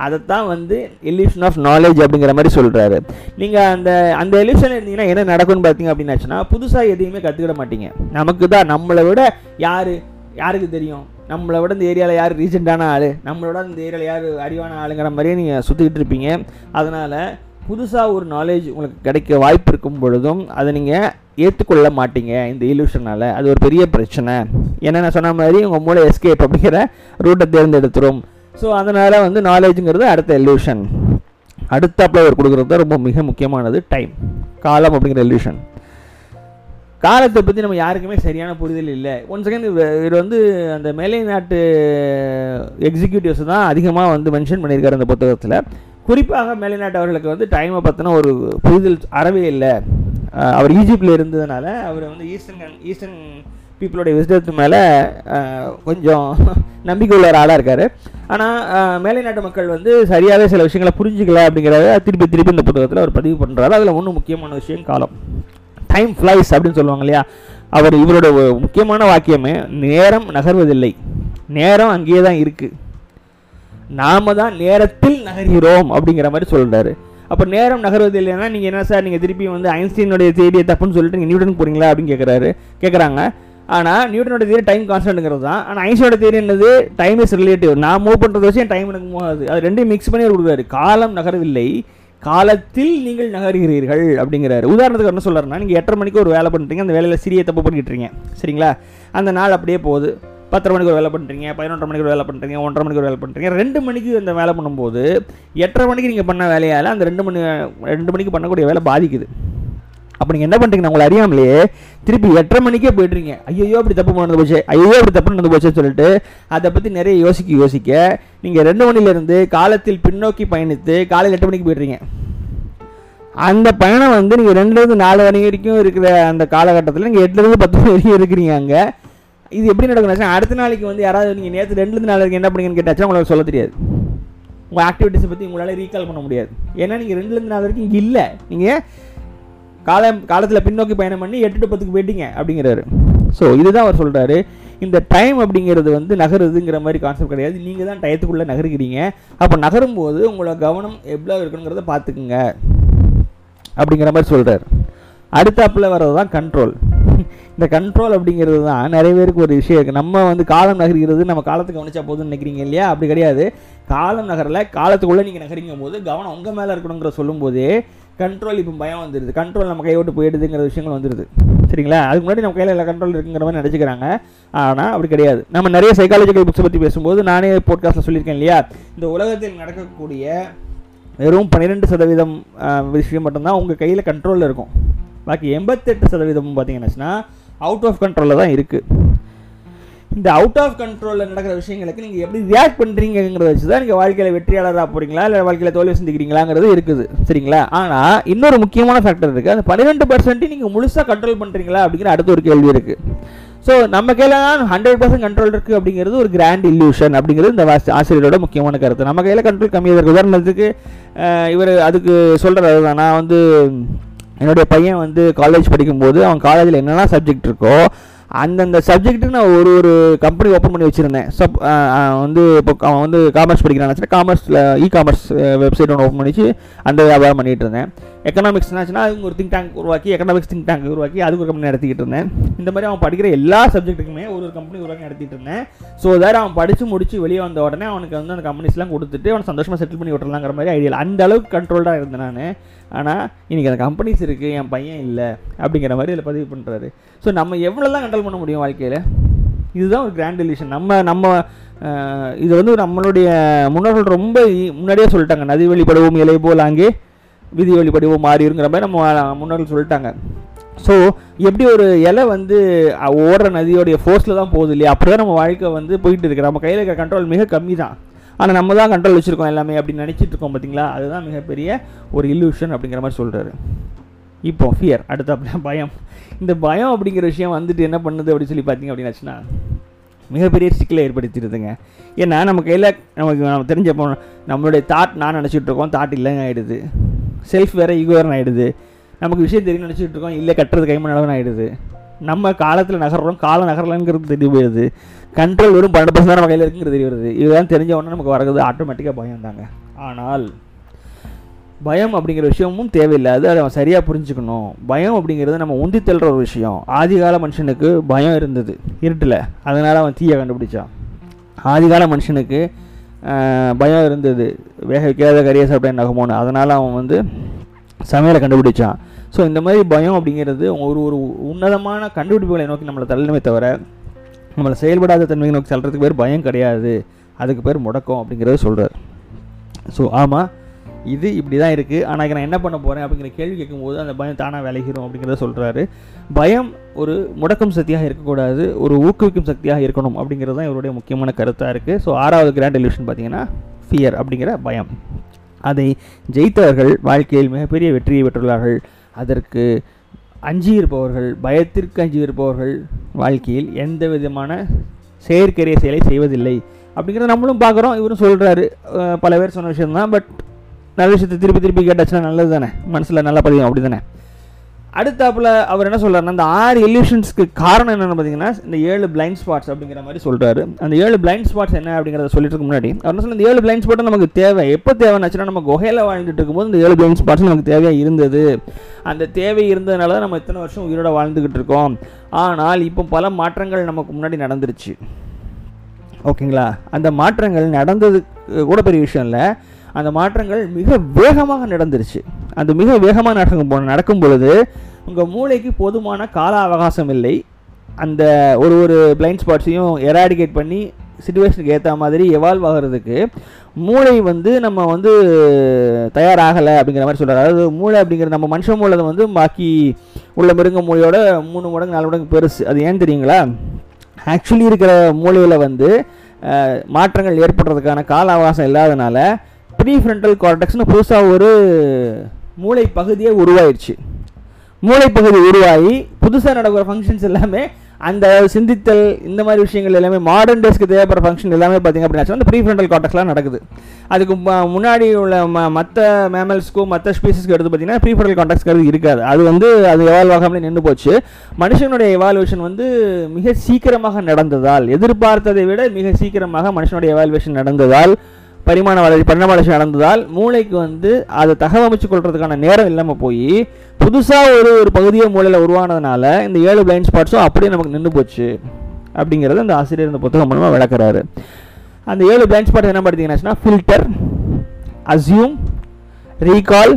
Speaker 1: அதைத்தான் வந்து எலிஷன் ஆஃப் நாலேஜ் அப்படிங்கிற மாதிரி சொல்கிறாரு நீங்கள் அந்த அந்த illusion இருந்தீங்கன்னா என்ன நடக்கும்னு பார்த்தீங்க அப்படின்னாச்சுன்னா புதுசாக எதையுமே கற்றுக்கிட மாட்டீங்க. நமக்கு தான் நம்மளை விட யார் யாருக்கு தெரியும்? நம்மளை விட இந்த ஏரியாவில் யார் ரீசெண்டான ஆள்? நம்மளோட இந்த ஏரியாவில் யார் அறிவான ஆளுங்கிற மாதிரியே நீங்கள் சுற்றிக்கிட்டு இருப்பீங்க. அதனால் புதுசாக ஒரு நாலேஜ் உங்களுக்கு கிடைக்க வாய்ப்பு இருக்கும் பொழுதும் அதை நீங்கள் ஏற்றுக்கொள்ள மாட்டீங்க இந்த இலூஷனால் அது ஒரு பெரிய பிரச்சனை. ஏன்னா நான் சொன்ன மாதிரி உங்கள் மூளை எஸ்கேப் அப்படிங்கிற ரூட்டை தேர்ந்தெடுத்துரும். ஸோ அதனால் வந்து நாலேஜுங்கிறது அடுத்த எல்யூஷன் அடுத்தாப்புல அவர் கொடுக்குறது தான் ரொம்ப மிக முக்கியமானது டைம் காலம் அப்படிங்கிற எல்யூஷன் காலத்தை பற்றி நம்ம யாருக்குமே சரியான புரிதல் இல்லை. ஒன் செகண்ட் இவர் வந்து அந்த மேலை நாட்டு எக்ஸிக்யூட்டிவ்ஸ் தான் அதிகமாக வந்து மென்ஷன் பண்ணியிருக்காரு அந்த புத்தகத்தில். குறிப்பாக மேலைநாட்டு அவர்களுக்கு வந்து டைமை பற்றின ஒரு புரிதல் அறவே இல்லை. அவர் ஈஜிப்டில் இருந்ததுனால அவர் வந்து ஈஸ்டர்ன் ஈஸ்டர்ன் பீப்புளோடைய விசிட்டத்து மேலே கொஞ்சம் நம்பிக்கை உள்ள ஒரு ஆளாக இருக்கார். ஆனால் மேலை நாட்டு மக்கள் வந்து சரியாகவே சில விஷயங்களை புரிஞ்சுக்கல அப்படிங்கிறத திருப்பி திருப்பி இந்த புத்தகத்தில் அவர் பதிவு பண்ணுறாரு அதில் ஒன்றும் முக்கியமான விஷயம் காலம். டைம் ஃப்ளைஸ் அப்படின்னு சொல்லுவாங்க இல்லையா? அவர் இவரோட முக்கியமான வாக்கியமே நேரம் நகர்வதில்லை. நேரம் அங்கேயே தான் இருக்குது நாம தான் நேரத்தில் நகர்கிறோம் அப்படிங்கிற மாதிரி சொல்கிறாரு அப்போ நேரம் நகர்வது இல்லைன்னா நீங்கள் என்ன சார் நீங்கள் திருப்பி வந்து ஐன்ஸ்டீனுடைய தேடியை தப்புன்னு சொல்லிட்டு நீங்கள் நியூட்டன் போகிறீங்களா அப்படின்னு கேட்குறாரு கேட்குறாங்க ஆனால் நியூட்டனோட தேரி டைம் கான்ஸ்டன்ட்ங்கிறது தான். ஆனால் ஐன்ஸ்டோட தேரி என்னது? டைம் இஸ் ரிலேட்டிவ் நான் மூவ் பண்ணுறது வச்சு என் டைம் எனக்கு மூவ் ஆகுது அது ரெண்டையும் மிக்ஸ் பண்ணி கொடுக்குறாரு. காலம் நகரவில்லை. காலத்தில் நீங்கள் நகர்கிறீர்கள் அப்படிங்கிறாரு. உதாரணத்துக்கு என்ன சொல்கிறாருன்னா நீங்கள் எட்டரை மணிக்கு ஒரு வேலை பண்ணுறீங்க அந்த வேலையில் சிறிய தப்பு பண்ணிட்டுறீங்க சரிங்களா? அந்த நாள் அப்படியே போகுது. பத்தரை மணிக்கு ஒரு வேலை பண்ணுறீங்க பதினொன்றரை மணிக்கு ஒரு வேலை பண்ணுறீங்க ஒன்றரை மணிக்கு ஒரு வேலை பண்ணுறீங்க ரெண்டு மணிக்கு அந்த வேலை பண்ணும்போது எட்டரை மணிக்கு நீங்கள் பண்ண வேலையால் அந்த ரெண்டு மணி ரெண்டு மணிக்கு பண்ணக்கூடிய வேலை பாதிக்குது. அப்போ நீங்கள் என்ன பண்ணுறீங்க உங்களை அறியாமலேயே திருப்பி எட்டரை மணிக்கே போய்ட்டுருங்க ஐயோ அப்படி தப்பு நடந்து போச்சு ஐயோ அப்படி தப்பு நடந்து போச்சுன்னு சொல்லிட்டு அதை பற்றி நிறைய யோசிக்க யோசிக்க நீங்கள் ரெண்டு மணிலேருந்து காலத்தில் பின்னோக்கி பயணித்து காலையில் எட்டு மணிக்கு போயிடுறீங்க. அந்த பயணம் வந்து நீங்கள் ரெண்டுலேருந்து நாலு மணி வரைக்கும் இருக்கிற அந்த காலகட்டத்தில் நீங்கள் எட்டுலேருந்து பத்து மணி வரைக்கும் இருக்கிறீங்க அங்கே. இது எப்படி நடக்கும் அடுத்த நாளைக்கு வந்து யாராவது நீங்கள் நேற்று ரெண்டுலேருந்து நாளைக்கு என்ன பண்ணீங்கன்னு கேட்டாச்சும் உங்களுக்கு சொல்ல தெரியாது. உங்கள் ஆக்டிவிட்டீஸை பற்றி உங்களால் ரீகால் பண்ண முடியாது. ஏன்னா நீங்கள் ரெண்டுலேருந்து நாள் வரைக்கும் இங்கே இல்லை. நீங்கள் காலம் காலத்தில் பின்னோக்கி பயணம் பண்ணி எட்டு டு பத்துக்கு போயிட்டீங்க அப்படிங்கிறாரு. ஸோ இதுதான் அவர் சொல்கிறாரு இந்த டைம் அப்படிங்கிறது வந்து நகருதுங்கிற மாதிரி கான்செப்ட் கிடையாது. நீங்கள் தான் டயத்துக்குள்ளே நகருக்கிறீங்க அப்போ நகரும் போது உங்களோட கவனம் எவ்வளோ இருக்குங்கிறத பார்த்துக்குங்க. அப்படிங்கிற மாதிரி சொல்கிறார் அடுத்தாப்பில் வர்றது தான் கண்ட்ரோல் இந்த கண்ட்ரோல் அப்படிங்கிறது தான். நிறைய பேருக்கு ஒரு விஷயம் இருக்குது நம்ம வந்து காலம் நகர்கிறது நம்ம காலத்தை கவனிச்சா போதும்னு நினைக்கிறீங்க இல்லையா? அப்படி கிடையாது. காலம் நகரில் காலத்துக்குள்ளே நீங்கள் நகரிக்கும் போது கவனம் உங்கள் மேலே இருக்கணுங்கிற சொல்லும்போதே கண்ட்ரோல் இப்போ பயம் வந்துடுது கண்ட்ரோல் நம்ம கைவிட்டு போயிடுதுங்கிற விஷயங்கள் வந்துடுது சரிங்களா? அதுக்கு முன்னாடி நம்ம கையில் எல்லா கண்ட்ரோல் இருக்குங்கிற மாதிரி நினச்சிக்கிறாங்க. ஆனால் அப்படி கிடையாது. நம்ம நிறைய சைக்காலஜிக்கல் புக்ஸை பற்றி பேசும்போது நானே போட்காஸ்ட்டில் சொல்லியிருக்கேன் இல்லையா? இந்த உலகத்தில் நடக்கக்கூடிய வெறும் பன்னிரெண்டு சதவீதம் விஷயம் மட்டும்தான் உங்கள் கையில் கண்ட்ரோலில் இருக்கும். பாக்கி எண்பத்தெட்டு சதவீதம் பார்த்தீங்கன்னாச்சுன்னா அவுட் ஆஃப் கண்ட்ரோலில் தான் இருக்குது இந்த அவுட் ஆஃப் கண்ட்ரோலில் நடக்கிற விஷயங்களுக்கு நீங்கள் எப்படி ரியாக்ட் பண்ணுறீங்கிறத வச்சு தான் நீங்கள் வாழ்க்கையில் வெற்றியாளராக போகிறீங்களா இல்லை வாழ்க்கையில் தோல்வி சந்திக்கிறீங்களாங்கிறது இருக்குது. சரிங்களா? ஆனால் இன்னொரு முக்கியமான ஃபேக்டர் இருக்குது அந்த பன்னிரெண்டு பர்சன்ட்டையும் நீங்கள் முழுசாக கண்ட்ரோல் பண்ணுறீங்களா அப்படிங்கிற அடுத்த ஒரு கேள்வி இருக்குது ஸோ நம்ம கையில் தான் ஹண்ட்ரட் பர்சன்ட் கண்ட்ரோல் இருக்குது அப்படிங்கிறது ஒரு கிராண்ட் இல்யூஷன் அப்படிங்கிறது இந்த ஆசிரியரோட முக்கியமான கருத்து. நம்ம கையில் கண்ட்ரோல் கம்மியாக இருக்குது உதாரணத்துக்கு இவர் அதுக்கு சொல்கிறது அதுதான். நான் வந்து என்னுடைய பையன் வந்து காலேஜ் படிக்கும்போது அவன் காலேஜில் என்னென்ன சப்ஜெக்ட் இருக்கோ அந்தந்த சப்ஜெக்ட்டுக்கு நான் ஒரு ஒரு கம்பெனி ஓப்பன் பண்ணி வச்சுருந்தேன். சப் வந்து இப்போ அவன் வந்து காமர்ஸ் படிக்கிறான் காமர்ஸில் இ காமர்ஸ் வெப்சைட் ஒன்று ஓப்பன் பண்ணிச்சு அந்த வியாபாரம் பண்ணிகிட்டு இருந்தேன். எக்கனாமிக்ஸ்னாச்சுன்னா அது ஒரு திங்க் டேங்க் உருவாக்கி எக்கனாமிக்ஸ் திங்க் டேங்க் உருவாக்கி அதுக்கு ஒரு கம்பெனி நடத்திக்கிட்டு இருந்தேன். இந்த மாதிரி அவன் படிக்கிற எல்லா சப்ஜெக்ட்டுக்குமே ஒரு ஒரு கம்பெனி உருவாக்கி நடத்திட்டு இருந்தேன். ஸோ அதாவது அவன் படித்து முடிச்சு வெளியே வந்த உடனே அவனுக்கு வந்து அந்த கம்பெனிஸ்லாம் கொடுத்துட்டு அவனை சந்தோஷமாக செட்டில் பண்ணி விட்டுறலாங்கிற மாதிரி ஐடியா அந்த அளவுக்கு கண்ட்ரோல்டாக இருந்தேன் நான். ஆனால் இன்றைக்கி அந்த கம்பெனிஸ் இருக்குது என் பையன் இல்லை அப்படிங்கிற மாதிரி இதில் பதிவு பண்ணுறாரு ஸோ நம்ம எவ்வளோலாம் கண்ட்ரோல் பண்ண முடியும் வாழ்க்கையில்? இதுதான் ஒரு கிராண்ட் டெலிஷன் நம்ம நம்ம இது வந்து நம்மளுடைய முன்னோர்கள் ரொம்ப முன்னாடியே சொல்லிட்டாங்க நதி வழிபடுவோம் இலை போல் அங்கே விதி வழிபடுவோம் மாறிடுங்கிற மாதிரி நம்ம முன்னோர்கள் சொல்லிட்டாங்க. ஸோ எப்படி ஒரு இலை வந்து ஓடுற நதியோடைய ஃபோர்ஸில் தான் போகுது இல்லையா? அப்படி தான் நம்ம வாழ்க்கை வந்து போயிட்டு இருக்கு. நம்ம கையில் இருக்கிற கண்ட்ரோல் மிக கம்மி தான் ஆனால் நம்ம தான் கண்ட்ரோல் வச்சுருக்கோம் எல்லாமே அப்படின்னு நினச்சிட்டு இருக்கோம் பார்த்தீங்களா அதுதான் மிகப்பெரிய ஒரு இல்யூஷன் அப்படிங்கிற மாதிரி சொல்கிறாரு இப்போ ஃபியர் அடுத்த அப்படின்னா பயம். இந்த பயம் அப்படிங்கிற விஷயம் வந்துட்டு என்ன பண்ணுது அப்படின்னு சொல்லி பார்த்தீங்க அப்படின்னாச்சுன்னா மிகப்பெரிய சிக்கலை ஏற்படுத்திடுதுங்க. ஏன்னா நம்ம கையில் நமக்கு நம்ம தெரிஞ்சப்போ நம்மளுடைய தாட் நான் நினச்சிட்டு இருக்கோம் தாட் இல்லைங்க ஆகிடுது செல்ஃப் வேறு ஈகோரன் ஆகிடுது நமக்கு விஷயம் தெரியும் நினச்சிட்டு இருக்கோம் இல்லை கட்டுறது கைமண் அளவுன்னு ஆகிடுது நம்ம காலத்தில் நகர்றோம் காலம் நகரலங்கிறது தெரிய போயிடுது கண்ட்ரோல் வெறும் பன்னெண்டு பர்சன்ட் நம்ம கையில் இருக்குங்கிறது தெரிய வருது. இதுதான் தெரிஞ்ச உடனே நமக்கு வரது ஆட்டோமேட்டிக்காக பயம் தாங்க. ஆனால் பயம் அப்படிங்கிற விஷயமும் தேவையில்லாது அதை அவன் சரியாக புரிஞ்சுக்கணும். பயம் அப்படிங்கிறது நம்ம உந்தி தள்ளுற ஒரு விஷயம். ஆதிகால மனுஷனுக்கு பயம் இருந்தது இருட்டில். அதனால் அவன் தீயை கண்டுபிடிச்சான். ஆதிகால மனுஷனுக்கு பயம் இருந்தது. வேக வைக்காத கரியை சாப்பிட்டா நகமோன்னு அதனால் அவன் வந்து சமையலை கண்டுபிடிச்சான். ஸோ இந்த மாதிரி பயம் அப்படிங்கிறது ஒரு ஒரு உன்னதமான கண்டுபிடிப்புகளை நோக்கி நம்மளை தள்ளணுமே தவிர நம்மளை செயல்படாத தன்மையை நோக்கி தள்ளுறதுக்கு பேர் பயம் கிடையாது. அதுக்கு பேர் முடக்கம் அப்படிங்கிறத சொல்கிறார் ஸோ ஆமாம் இது இப்படி தான் இருக்குது ஆனால் நான் என்ன பண்ண போகிறேன் அப்படிங்கிற கேள்வி கேட்கும்போது அந்த பயம் தானாக விளைகிறோம் அப்படிங்கிறத சொல்கிறாரு பயம் ஒரு முடக்கும் சக்தியாக இருக்கக்கூடாது. ஒரு ஊக்குவிக்கும் சக்தியாக இருக்கணும் அப்படிங்கிறது தான் இவருடைய முக்கியமான கருத்தாக இருக்குது ஸோ ஆறாவது கிராண்ட் எலியூஷன் பார்த்தீங்கன்னா ஃபியர் அப்படிங்கிற பயம். அதை ஜெயித்தவர்கள் வாழ்க்கையில் மிகப்பெரிய வெற்றியை பெற்றுள்ளார்கள். அதற்கு அஞ்சி இருப்பவர்கள் பயத்திற்கு அஞ்சி இருப்பவர்கள் வாழ்க்கையில் எந்த விதமான செயற்கரிய செயலை செய்வதில்லை. அப்படிங்கிறத நம்மளும் பார்க்குறோம். இவரும் சொல்கிறாரு பல பேர் சொன்ன விஷயம்தான். பட் நல்ல விஷயத்தை திருப்பி திருப்பி கேட்டாச்சுன்னா நல்லது தானே மனசில் நல்லா பதியும் அப்படி தானே அடுத்தாப்புல அவர் என்ன சொல்கிறாருன்னா அந்த ஆறு எல்யூஷன்ஸ்க்கு காரணம் என்னென்னு பார்த்தீங்கன்னா இந்த ஏழு பிளைண்ட் ஸ்பாட்ஸ் அப்படிங்கிற மாதிரி சொல்கிறாரு அந்த ஏழு பிளைண்ட் ஸ்பாட்ஸ் என்ன அப்படிங்கிறத சொல்லிட்டு முன்னாடி அவர் என்ன சொல்ல இந்த ஏழு பிளைண்ட் ஸ்பாட்டும் நமக்கு தேவை. எப்போ தேவைன்னு நம்ம குகையில் வாழ்ந்துட்டு இருக்கும்போது இந்த ஏழு பிளைண்ட் ஸ்பாட்ஸ் நமக்கு தேவையாக இருந்தது. அந்த தேவை இருந்ததுனால தான் நம்ம இத்தனை வருஷம் உயிரோட வாழ்ந்துக்கிட்டு இருக்கோம். ஆனால் இப்போ பல மாற்றங்கள் நமக்கு முன்னாடி நடந்துருச்சு. ஓகேங்களா? அந்த மாற்றங்கள் நடந்தது கூட பெரிய விஷயம் இல்லை. அந்த மாற்றங்கள் மிக வேகமாக நடந்துருச்சு. அந்த மிக வேகமாக நடக்கும் போ நடக்கும் பொழுது உங்கள் மூளைக்கு போதுமான கால அவகாசம் இல்லை. அந்த ஒரு ஒரு பிளைண்ட் ஸ்பாட்ஸையும் எராடிகேட் பண்ணி சுச்சுவேஷனுக்கு ஏற்ற மாதிரி எவால்வ் ஆகிறதுக்கு மூளை வந்து நம்ம வந்து தயாராகலை அப்படிங்கிற மாதிரி சொல்கிறார் அதாவது மூளை அப்படிங்கிற நம்ம மனுஷ மூளை வந்து பாக்கி உள்ள மிருங்க மூளையோட மூணு மடங்கு நாலு மடங்கு பெருசு. அது ஏன் தெரியுங்களா? ஆக்சுவலி இருக்கிற மூளையில் வந்து மாற்றங்கள் ஏற்படுறதுக்கான கால அவகாசம் இல்லாதனால ப்ரீ ஃப்ரண்டல் கார்டெக்ஸ்னு புதுசாக ஒரு மூளை பகுதியே உருவாயிடுச்சு மூளை பகுதி உருவாகி புதுசாக நடக்கிற ஃபங்க்ஷன்ஸ் எல்லாமே அந்த சிந்தித்தல் இந்த மாதிரி விஷயங்கள் எல்லாமே மாடர்ன் டேஸ்க்கு தேவைப்படுற ஃபங்க்ஷன் எல்லாமே பார்த்திங்க அப்படின்னா அந்த ப்ரீஃப்ரண்டல் காட்டக்ஸ்லாம் நடக்குது. அதுக்கு முன்னாடி உள்ள ம மற்ற மேமல்ஸ்க்கும் மற்ற ஸ்பீசஸ்க்கு எடுத்து பார்த்தீங்கன்னா ப்ரீஃப்ரண்டல் காட்டக்ஸ்ங்கிறது இருக்காது. அது வந்து அது எவால்வ் ஆகாமலே நின்று போச்சு. மனுஷனுடைய எவால்வேஷன் வந்து மிக சீக்கிரமாக நடந்ததால் எதிர்பார்த்ததை விட மிக சீக்கிரமாக மனுஷனுடைய எவால்வேஷன் நடந்ததால் பரிமாண வளர்ச்சி பரிணாம வளர்ச்சி நடந்ததால் மூளைக்கு வந்து அதை தகவமைச்சு கொள்றதுக்கான நேரம் இல்லாமல் போய் புதுசாக ஒரு ஒரு பகுதியை மூளையில் உருவானதுனால இந்த ஏழு பிளைண்ட் ஸ்பாட்ஸும் அப்படியே நமக்கு நின்று போச்சு. அப்படிங்கிறது அந்த ஆசிரியர் இந்த புத்தகம் மூலமாக விளக்குறாரு. அந்த ஏழு பிளைண்ட் ஸ்பாட் என்ன பார்த்தீங்கன்னா filter assume recall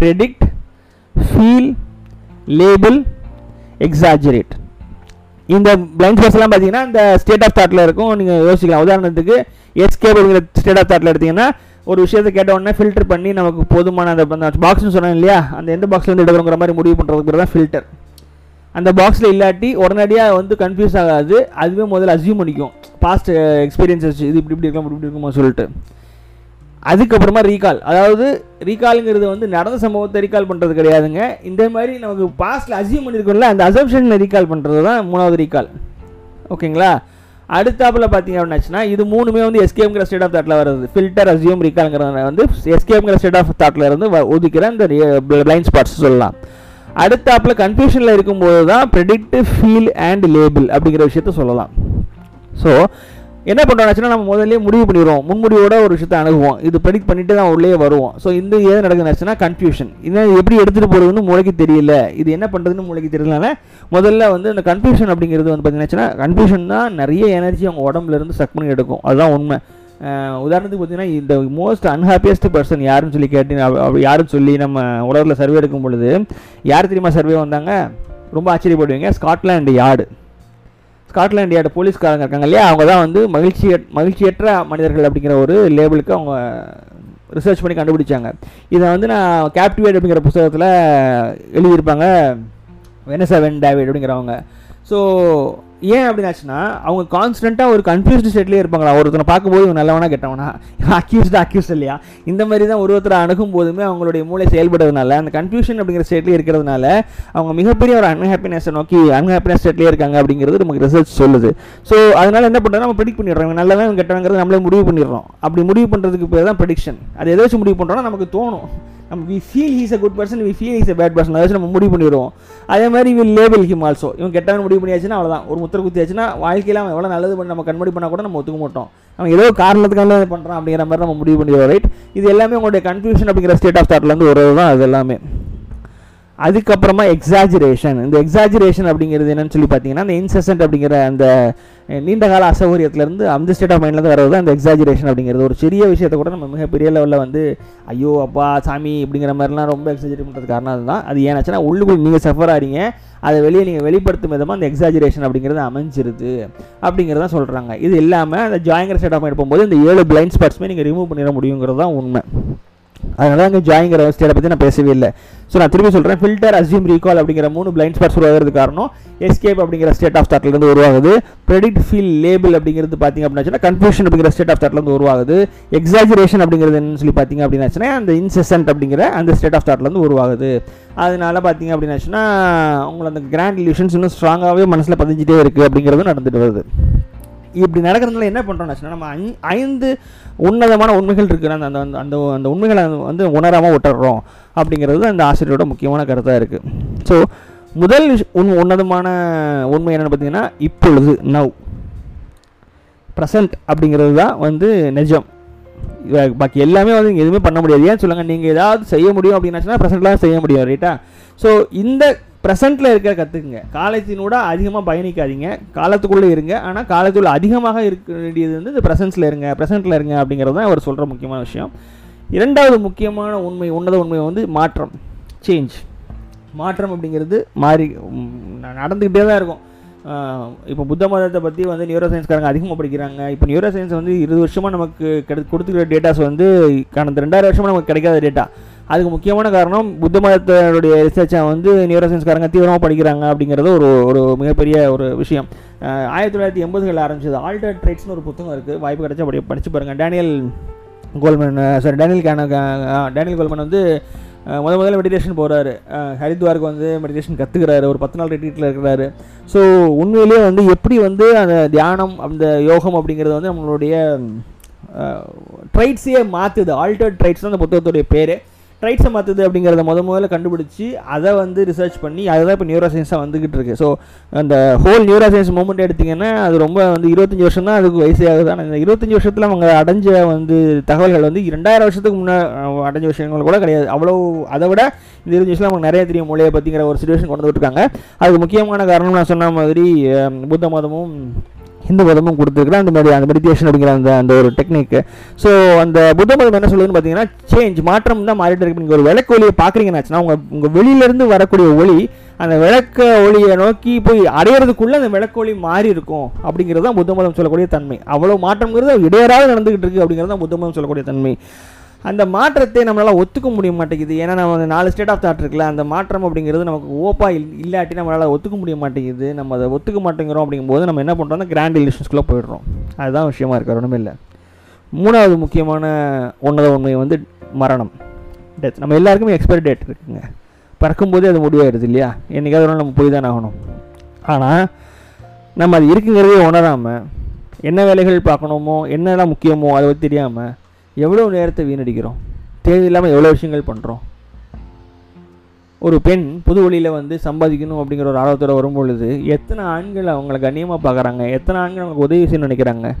Speaker 1: predict feel label exaggerate இந்த பிளைண்ட் ஸ்பாட்ஸ்லாம் பார்த்தீங்கன்னா இந்த ஸ்டேட் ஆஃப் தாட்டில் இருக்கும். நீங்கள் யோசிக்கலாம். உதாரணத்துக்கு எஸ்கேப் அப்படிங்கிற ஸ்டேட் ஆஃப் தாட்டில் எடுத்தீங்கன்னா ஒரு விஷயத்தை கேட்ட உடனே ஃபில்டர் பண்ணி நமக்கு போதுமான அந்த பாக்ஸ்னு சொன்னேன் இல்லையா? அந்த எந்த பாக்ஸ்லேருந்து எடுக்கிறோங்கிற மாதிரி முடிவு பண்ணுறதுக்கு பேர் தான் ஃபில்டர் அந்த பாக்ஸில் இல்லாட்டி உடனடியாக வந்து கன்ஃபியூஸ் ஆகாது. அதுவே முதல்ல அசியூம் பண்ணிக்கும். பாஸ்ட் எக்ஸ்பீரியன்ஸஸ் இது இப்படி இப்படி இருக்கும் இப்படி இப்படி இருக்குமோ சொல்லிட்டு. அதுக்கப்புறமா ரீகால் அதாவது ரீகாலுங்கிறது வந்து நடந்த சம்பவத்தை ரீகால் பண்ணுறது கிடையாதுங்க. இந்த மாதிரி நமக்கு பாஸ்ட்டில் அசியூம் பண்ணியிருக்கோம்ல அந்த அசம்ஷனை ரீகால் பண்ணுறது தான் மூணாவது ரீகால் ஓகேங்களா? அடுத்தாப்பில் பார்த்தீங்க அப்படின்னாச்சுன்னா இது மூணுமே வந்து எஸ்கேம்ங்கிற ஸ்டேட் ஆஃப் தாட்டில் வருது. ஃபில்டர் அசியூம் ரீகால்ங்கிறத வந்து எஸ்கேம்ங்கிற ஸ்டேட் ஆஃப் தாட்டில் இருந்து ஒதுக்கிற இந்த பிளைண்ட் ஸ்பாட்ஸ் சொல்லலாம். அடுத்தாப்பில் கன்ஃபியூஷனில் இருக்கும்போது தான் ப்ரெடிக்ட் ஃபீல் அண்ட் லேபிள் அப்படிங்கிற விஷயத்த சொல்லலாம். ஸோ என்ன பண்ணுறோம்னாச்சுன்னா நம்ம முதல்ல முடிவு பண்ணிடுவோம். முன்முடிவோட ஒரு விஷயத்தை அணுகுவோம். இது ப்ரெடிக்ட் பண்ணிட்டு தான் உள்ளே வருவோம். ஸோ இந்த ஏது நடக்குதுனாச்சுன்னா கன்ஃபியூஷன் இது எப்படி எடுத்துகிட்டு போகிறதுன்னு மூளைக்கு தெரியல. இது என்ன பண்ணுறதுன்னு மூளைக்கு தெரியலனால முதல்ல வந்து இந்த கன்ஃபியூஷன் அப்படிங்கிறது வந்து பார்த்தீங்கன்னா கன்ஃபியூஷன் தான் நிறைய எனர்ஜி அவங்க உடம்புலேருந்து சக் பண்ணி எடுக்கும். அதுதான் உண்மை. உதாரணத்துக்கு பார்த்தீங்கன்னா இந்த மோஸ்ட் அன்ஹாப்பியஸ்ட் பர்சன் யாருன்னு சொல்லி கேட்டு அப்படி யாருன்னு சொல்லி நம்ம உலகத்தில் சர்வே எடுக்கும் பொழுது யார் தெரியுமா சர்வே வந்தாங்க? ரொம்ப ஆச்சரியப்படுவீங்க ஸ்காட்லாண்டு யார்டு ஸ்காட்லாண்ட் யார்டு போலீஸ்காரங்க இருக்காங்க இல்லையா? அவங்க தான் வந்து மகிழ்ச்சி மகிழ்ச்சியற்ற மனிதர்கள் அப்படிங்கிற ஒரு லேபிளுக்கு அவங்க ரிசர்ச் பண்ணி கண்டுபிடிச்சாங்க. இதை வந்து நான் கேப்டிவேட் அப்படிங்கிற புஸ்தகத்தில் எழுதியிருப்பாங்க. வெனசா வென் டேவிட் அப்படிங்கிறவங்க. ஸோ ஏன் அப்படின்னாச்சுன்னா அவங்க கான்ஸ்டண்ட்டாக ஒரு கன்ஃபியூஸ்டு ஸ்டேட்லேயே இருப்பாங்களா ஒருத்தனை பார்க்கும்போது இவன் நல்லவனா கெட்டவனா? அக்யூஸ்டு அக்யூஸ் இல்லையா? இந்த மாதிரி தான் ஒரு ஒருத்தரை அணுகும் போதுமே அவங்களுடைய மூளை செயல்படுறதுனால அந்த கன்ஃபியூஷன் அப்படிங்கிற ஸ்டேட்லேயே இருக்கிறதுனால அவங்க மிகப்பெரிய ஒரு அன்ஹாப்பினஸை நோக்கி அன்ஹாப்பினஸ் ஸ்டேட்லேயே இருக்காங்க அப்படிங்கிறது நமக்கு ரிசர்ச் சொல்லுது. ஸோ அதனால் என்ன பண்ணுறோம் நம்ம ப்ரெடிக்ட் பண்ணிடுறோம். இவன் நல்லவன் கெட்டவங்கிறது நம்மளே முடிவு பண்ணிடுறோம். அப்படி முடிவு பண்ணுறதுக்கு பேர் தான் ப்ரெடிக்ஷன் அது எதை வச்சு முடிவு பண்ணுறோம்னா நமக்கு தோணும். நம்ம we feel he's a good person we feel is a bad person அதை நம்ம முடிவு பண்ணிடுவோம். அதே மாதிரி வில் லேபிள் ஹிம் ஆல்சோ இவன் கெட்டவன் முடிவு பண்ணியாச்சுன்னா அவ்வளோதான் ஒரு முத்திர குத்தியாச்சுன்னா வாழ்க்கையில் அவன் எவ்வளோ நல்லது பண்ணி நம்ம கண்மூடி பண்ணால் கூட நம்ம ஒத்துக்க மாட்டோம். அவன் ஏதோ காரணத்துக்காக பண்ணுறான் அப்படிங்கிற மாதிரி நம்ம முடிவு பண்ணிடுவோம் ரைட் இது எல்லாமே உங்களுடைய கன்ஃபியூஷன் அப்படிங்கிற ஸ்டேட் ஆஃப் தாட்லேருந்து வருவது தான் அது எல்லாமே. அதுக்கப்புறமா எக்ஸாஜுரேஷன் இந்த எக்ஸாஜுரேஷன் அப்படிங்கிறது என்னன்னு சொல்லி பார்த்தீங்கன்னா அந்த இன்செசன்ட் அப்படிங்கிற அந்த நீண்டகால நீண்ட கால அசௌகரியத்துலேருந்து அந்த ஸ்டேட் ஆஃப் மைண்ட்லேருந்து வரது தான் அந்த எக்ஸாஜுரேஷன் அப்படிங்கிறது. ஒரு சிறிய விஷயத்தை கூட நம்ம மிகப்பெரிய லெவலில் வந்து ஐயோ அப்பா சாமி அப்படிங்கிற மாதிரிலாம் ரொம்ப எக்ஸாஜரேட் பண்ணுறது காரணம் அதுதான். அது ஏன்னாச்சுன்னா உள்ளுக்குள் நீங்கள் சஃபர் ஆகிறீங்க அதை வெளியே நீங்கள் வெளிப்படுத்தும் விதமாக அந்த எக்ஸாஜுரேஷன் அப்படிங்கிறது அமைஞ்சிருது அப்படிங்கிறத சொல்கிறாங்க இது இல்லாமல் அந்த ஜாயிங்கர் ஸ்டேட் ஆஃப் மைண்ட் போகும்போது இந்த ஏழு பிளைண்ட் ஸ்பாட்ஸுமே நீங்கள் ரிமூவ் பண்ணிட முடியுங்கிறது தான் உண்மை. அதனால அங்கே ஜாயிங்கிற ஸ்டேட்டை பற்றி நான் பேசவே இல்லை. ஸோ நான் திரும்பி சொல்கிறேன் ஃபில்டர் அசியூம் ரீகால் அப்படிங்கிற மூணு பிளைண்ட் ஸ்பாட்ஸ் உருவாகிறது காரணம் எஸ்கேப் அப்படிங்கிற ஸ்டேட் ஆஃப் தாட்லேருந்து உருவாகுது. ப்ரெடிக்ட் ஃபீல் லேபிள் அப்படிங்கிறது பார்த்தீங்க அப்படின்னா கன்ஃபியூஷன் அப்படிங்கிற ஸ்டேட் ஆஃப் தாட்லேருந்து உருவாகுது. எக்ஸாஜுரேஷன் அப்படிங்கிறது என்னன்னு சொல்லி பார்த்தீங்க அப்படின்னாச்சுன்னா அந்த இன்செசன்ட் அப்படிங்கிற அந்த ஸ்டேட் ஆஃப் தாட்லேருந்து உருவாகுது. அதனால பார்த்தீங்க அப்படின்னாச்சுன்னா உங்களை அந்த கிராண்ட் இல்யூஷன்ஸ் இன்னும் ஸ்ட்ராங்காகவே மனசில் பதிஞ்சிட்டே இருக்குது அப்படிங்கிறது நடந்துட்டு வருது. இப்படி நடக்கிறதுனால என்ன பண்ணுறோம்னாச்சுன்னா நம்ம ஐ- ஐந்து உன்னதமான உண்மைகள் இருக்குது அந்த அந்த அந்த அந்த உண்மைகளை வந்து உணராமல் விட்டுறோம் அப்படிங்கிறது அந்த ஆசிரியரோட முக்கியமான கருத்தாக இருக்குது ஸோ முதல் உண் உன்னதமான உண்மை என்னென்னு பார்த்தீங்கன்னா இப்பொழுது நவ் ப்ரெசண்ட் அப்படிங்கிறது தான் வந்து நிஜம். பாக்கி எல்லாமே வந்து எதுவுமே பண்ண முடியாது. ஏன் சொல்லுங்கள் நீங்கள் ஏதாவது செய்ய முடியும் அப்படின்னாச்சுன்னா ப்ரெசென்ட்லாம் செய்ய முடியும் ரைட்டா ஸோ இந்த ப்ரெசென்ட்டில் இருக்க கற்றுக்குங்க காலத்தினோட அதிகமாக பயணிக்காதீங்க. காலத்துக்குள்ளே இருங்க. ஆனால் காலத்துக்குள்ள அதிகமாக இருக்க வேண்டியது வந்து இந்த ப்ரெசன்ஸில் இருங்க. ப்ரெசென்ட்டில் இருங்க அப்படிங்கிறது தான் அவர் சொல்கிற முக்கியமான விஷயம். இரண்டாவது முக்கியமான உண்மை உன்னத உண்மை வந்து மாற்றம். சேஞ்ச் மாற்றம் அப்படிங்கிறது மாறி நடந்துக்கிட்டே தான் இருக்கும். இப்போ புத்த மதத்தை பற்றி வந்து நியூரோ சயின்ஸ்காரங்க அதிகமாக படிக்கிறாங்க. இப்போ நியூரோ சயின்ஸ் வந்து இருபது வருஷமாக நமக்கு கிடை கொடுத்துக்கிற டேட்டாஸ் வந்து கடந்த ரெண்டாயிரம் வருஷமாக நமக்கு கிடைக்காத டேட்டா அதுக்கு முக்கியமான காரணம் புத்த மதத்தினுடைய ரிசர்ச்சை வந்து நியூரோசன்ஸ்காரங்க தீவிரமாக படிக்கிறாங்க அப்படிங்கிறது ஒரு ஒரு மிகப்பெரிய ஒரு விஷயம். ஆயிரத்தி தொள்ளாயிரத்தி எண்பதுகளில் ஆரம்பிச்சது ஆல்டர் ட்ரைட்ஸ்னு ஒரு புத்தகம் இருக்குது வாய்ப்பு கிடைச்சா படி படித்து பாருங்கள் டேனியல் கோல்மன் சாரி டேனியல் கேன டேனியல் கோல்மன் வந்து முத முதல்ல மெடிடேஷன் போகிறாரு ஹரித்வாருக்கு வந்து மெடிடேஷன் கற்றுக்கிறாரு ஒரு பத்து நாள் ரெட்ரீட்டில் இருக்கிறாரு. ஸோ உண்மையிலேயே வந்து எப்படி வந்து அந்த தியானம் அந்த யோகம் அப்படிங்கிறது வந்து நம்மளுடைய ட்ரைட்ஸையே மாற்றுது ஆல்டர்ட் ட்ரைட்ஸ் தான் அந்த புத்தகத்துடைய பேர். ட்ரைட்ஸை மாற்றுது அப்படிங்கிறத முத முதல்ல கண்டுபிடிச்சி அதை வந்து ரிசர்ச் பண்ணி அதுதான் இப்போ நியூரோ சயின்ஸாக வந்துக்கிட்டு இருக்கு. ஸோ அந்த ஹோல் நியூரோ சயின்ஸ் மூமெண்ட் எடுத்திங்கன்னா அது ரொம்ப வந்து இருபத்தஞ்சி வருஷம் தான் அதுக்கு வயசே ஆகுது. ஆனால் இந்த இருபத்தஞ்சி வருஷத்தில் அவங்க அடைஞ்ச வந்து தகவல்கள் வந்து இரண்டாயிரம் வருஷத்துக்கு முன்னே அடைஞ்ச விஷயங்கள் கூட கிடையாது. அவ்வளோ அதை விட இந்த இருபது வருஷத்தில் அவங்க நிறைய தெரியும் மொழியை பற்றிங்கிற ஒரு சுச்சுவேஷன் கொண்டு வந்துருக்காங்க அதுக்கு முக்கியமான காரணம் நான் சொன்ன மாதிரி புத்த மதமும் ஹிந்து மதமும் கொடுத்துருக்குறேன் அந்த மாதிரி அந்த மெடிடேஷன் அப்படிங்கிற அந்த அந்த ஒரு டெக்னிக் ஸோ அந்த புத்த மதம் என்ன சொல்லுதுன்னு பார்த்தீங்கன்னா சேஞ்ச் மாற்றம் தான் மாறிட்டு இருக்கு. நீங்கள் ஒரு விளக்கு ஒளியை பார்க்குறீங்கன்னாச்சுன்னா உங்கள் உங்கள் வெளியிலேருந்து வரக்கூடிய ஒளி அந்த விளக்க ஒளியை நோக்கி போய் அடையிறதுக்குள்ளே அந்த விளக்கு ஒளி மாறி இருக்கும் அப்படிங்கிறது தான் புத்த மதம் சொல்லக்கூடிய தன்மை. அவ்வளோ மாற்றம்ங்கிறது இடையராக நடந்துகிட்டு இருக்கு அப்படிங்கிறது தான் புத்த மதம் சொல்லக்கூடிய தன்மை. அந்த மாற்றத்தை நம்மளால் ஒத்துக்க முடிய மாட்டேங்குது. ஏன்னா நம்ம அந்த நாலு ஸ்டேட் ஆஃப் தாட் இருக்குல்ல அந்த மாற்றம் அப்படிங்கிறது நமக்கு ஓப்பா இல் இல்லாட்டி நம்மளால் ஒத்துக்க முடிய மாட்டேங்குது. நம்ம அதை ஒத்துக்க மாட்டேங்கிறோம் அப்படிங்கும்போது நம்ம என்ன பண்ணுறோம்னா கிராண்ட் இலியூஷன்ஸ்குள்ளே போயிடுறோம். அதுதான் விஷயமா இருக்கார் ஒன்றுமே இல்லை. மூணாவது முக்கியமான உன்னத உண்மை வந்து மரணம். டெத் நம்ம எல்லாருக்குமே எக்ஸ்பைரி டேட் இருக்குங்க. பறக்கும்போதே அது முடிவாயிடுது இல்லையா? என்றைக்காவது நம்ம போய் தான் ஆகணும். ஆனால் நம்ம அது இருக்குங்கிறதே உணராமல் என்ன வேலைகள் பார்க்கணுமோ என்னெல்லாம் முக்கியமோ அதை பற்றி தெரியாமல் எவ்வளோ நேரத்தை வீணடிக்கிறோம்? தேவையில்லாமல் எவ்வளோ விஷயங்கள் பண்ணுறோம் ஒரு பெண் புது வழியில் வந்து சம்பாதிக்கணும் அப்படிங்கிற ஒரு ஆர்வத்தோட வரும்பொழுது எத்தனை ஆண்கள் அவங்கள கண்ணியமாக பார்க்குறாங்க? எத்தனை ஆண்கள் அவங்களுக்கு உதவி செய்யணும்னு நினைக்கிறாங்க?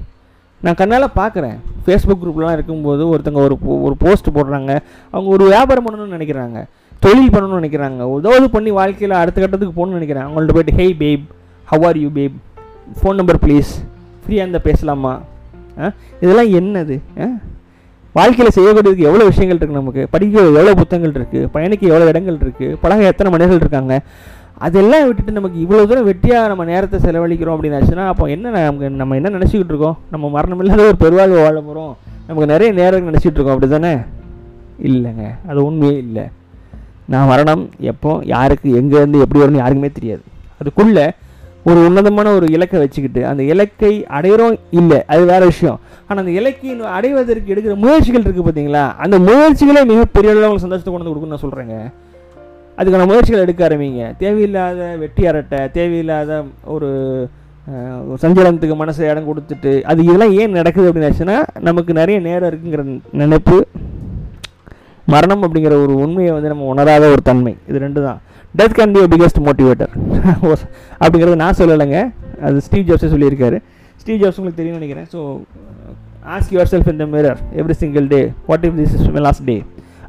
Speaker 1: நான் கண்ணால் பார்க்குறேன். ஃபேஸ்புக் குரூப்லாம் இருக்கும்போது ஒருத்தங்க ஒரு ஒரு போஸ்ட் போடுறாங்க. அவங்க ஒரு வியாபாரம் பண்ணணும்னு நினைக்கிறாங்க. தொழில் பண்ணணும்னு நினைக்கிறாங்க. ஏதாவது பண்ணி வாழ்க்கையில் அடுத்த கட்டத்துக்கு போகணும்னு நினைக்கிறாங்க அவங்கள்ட்ட போயிட்டு hey babe how are you babe phone number please ஃப்ரீயாக இருந்தால் பேசலாமா? ஆ? இதெல்லாம் என்னது? ஆ? வாழ்க்கையில் செய்யக்கூடியதுக்கு எவ்வளோ விஷயங்கள் இருக்குது நமக்கு? படிக்க எவ்வளோ புத்தகங்கள் இருக்குது பயணிக்க எவ்வளோ இடங்கள் இருக்குது பழக எத்தனை மனிதர்கள் இருக்காங்க? அதெல்லாம் விட்டுட்டு நமக்கு இவ்வளோ தூரம் வெற்றியாக நம்ம நேரத்தை செலவழிக்கிறோம் அப்படின்னாச்சுன்னா அப்போ என்ன நமக்கு நம்ம என்ன நினச்சிக்கிட்டு இருக்கோம்? நம்ம மரணம் இல்லாத ஒரு பெருவாழ்வு வாழ போகிறோம் நமக்கு நிறைய நேரம் நினச்சிட்டு இருக்கோம். அப்படி தானே இல்லைங்க. அது உண்மையே இல்லை. நான் மரணம் எப்போ யாருக்கு எங்கேருந்து எப்படி வரும்னு யாருக்குமே தெரியாது. அதுக்குள்ளே ஒரு உன்னதமான ஒரு இலக்கை வச்சுக்கிட்டு அந்த இலக்கை அடையிறோம் இல்லை அது வேற விஷயம். ஆனால் அந்த இலக்கை அடைவதற்கு எடுக்கிற முயற்சிகள் இருக்குது பார்த்தீங்களா? அந்த முயற்சிகளே மிகப்பெரிய அளவில் உங்களுக்கு சந்தோஷத்தை கொண்டு வந்து கொடுக்குன்னு நான் சொல்கிறேங்க அதுக்கான முயற்சிகள் எடுக்க ஆரம்பிங்க. தேவையில்லாத வெட்டி அரட்டை தேவையில்லாத ஒரு சஞ்சலனத்துக்கு மனசை இடம் கொடுத்துட்டு அது இதெல்லாம் ஏன் நடக்குது அப்படின்னு நமக்கு நிறைய நேரம் இருக்குங்கிற நினைப்பு மரணம் அப்படிங்கிற ஒரு உண்மையை வந்து நம்ம உணராத ஒரு தன்மை. இது ரெண்டு தான். Death can be biggest motivator அப்படிங்கிறது நான் சொல்லலைங்க. அது ஸ்டீவ் ஜாப்ஸே சொல்லியிருக்காரு. ஸ்டீவ் ஜாப்ஸ் உங்களுக்கு தெரியும்னு நினைக்கிறேன். So ask yourself in the mirror every single day what if this is my last day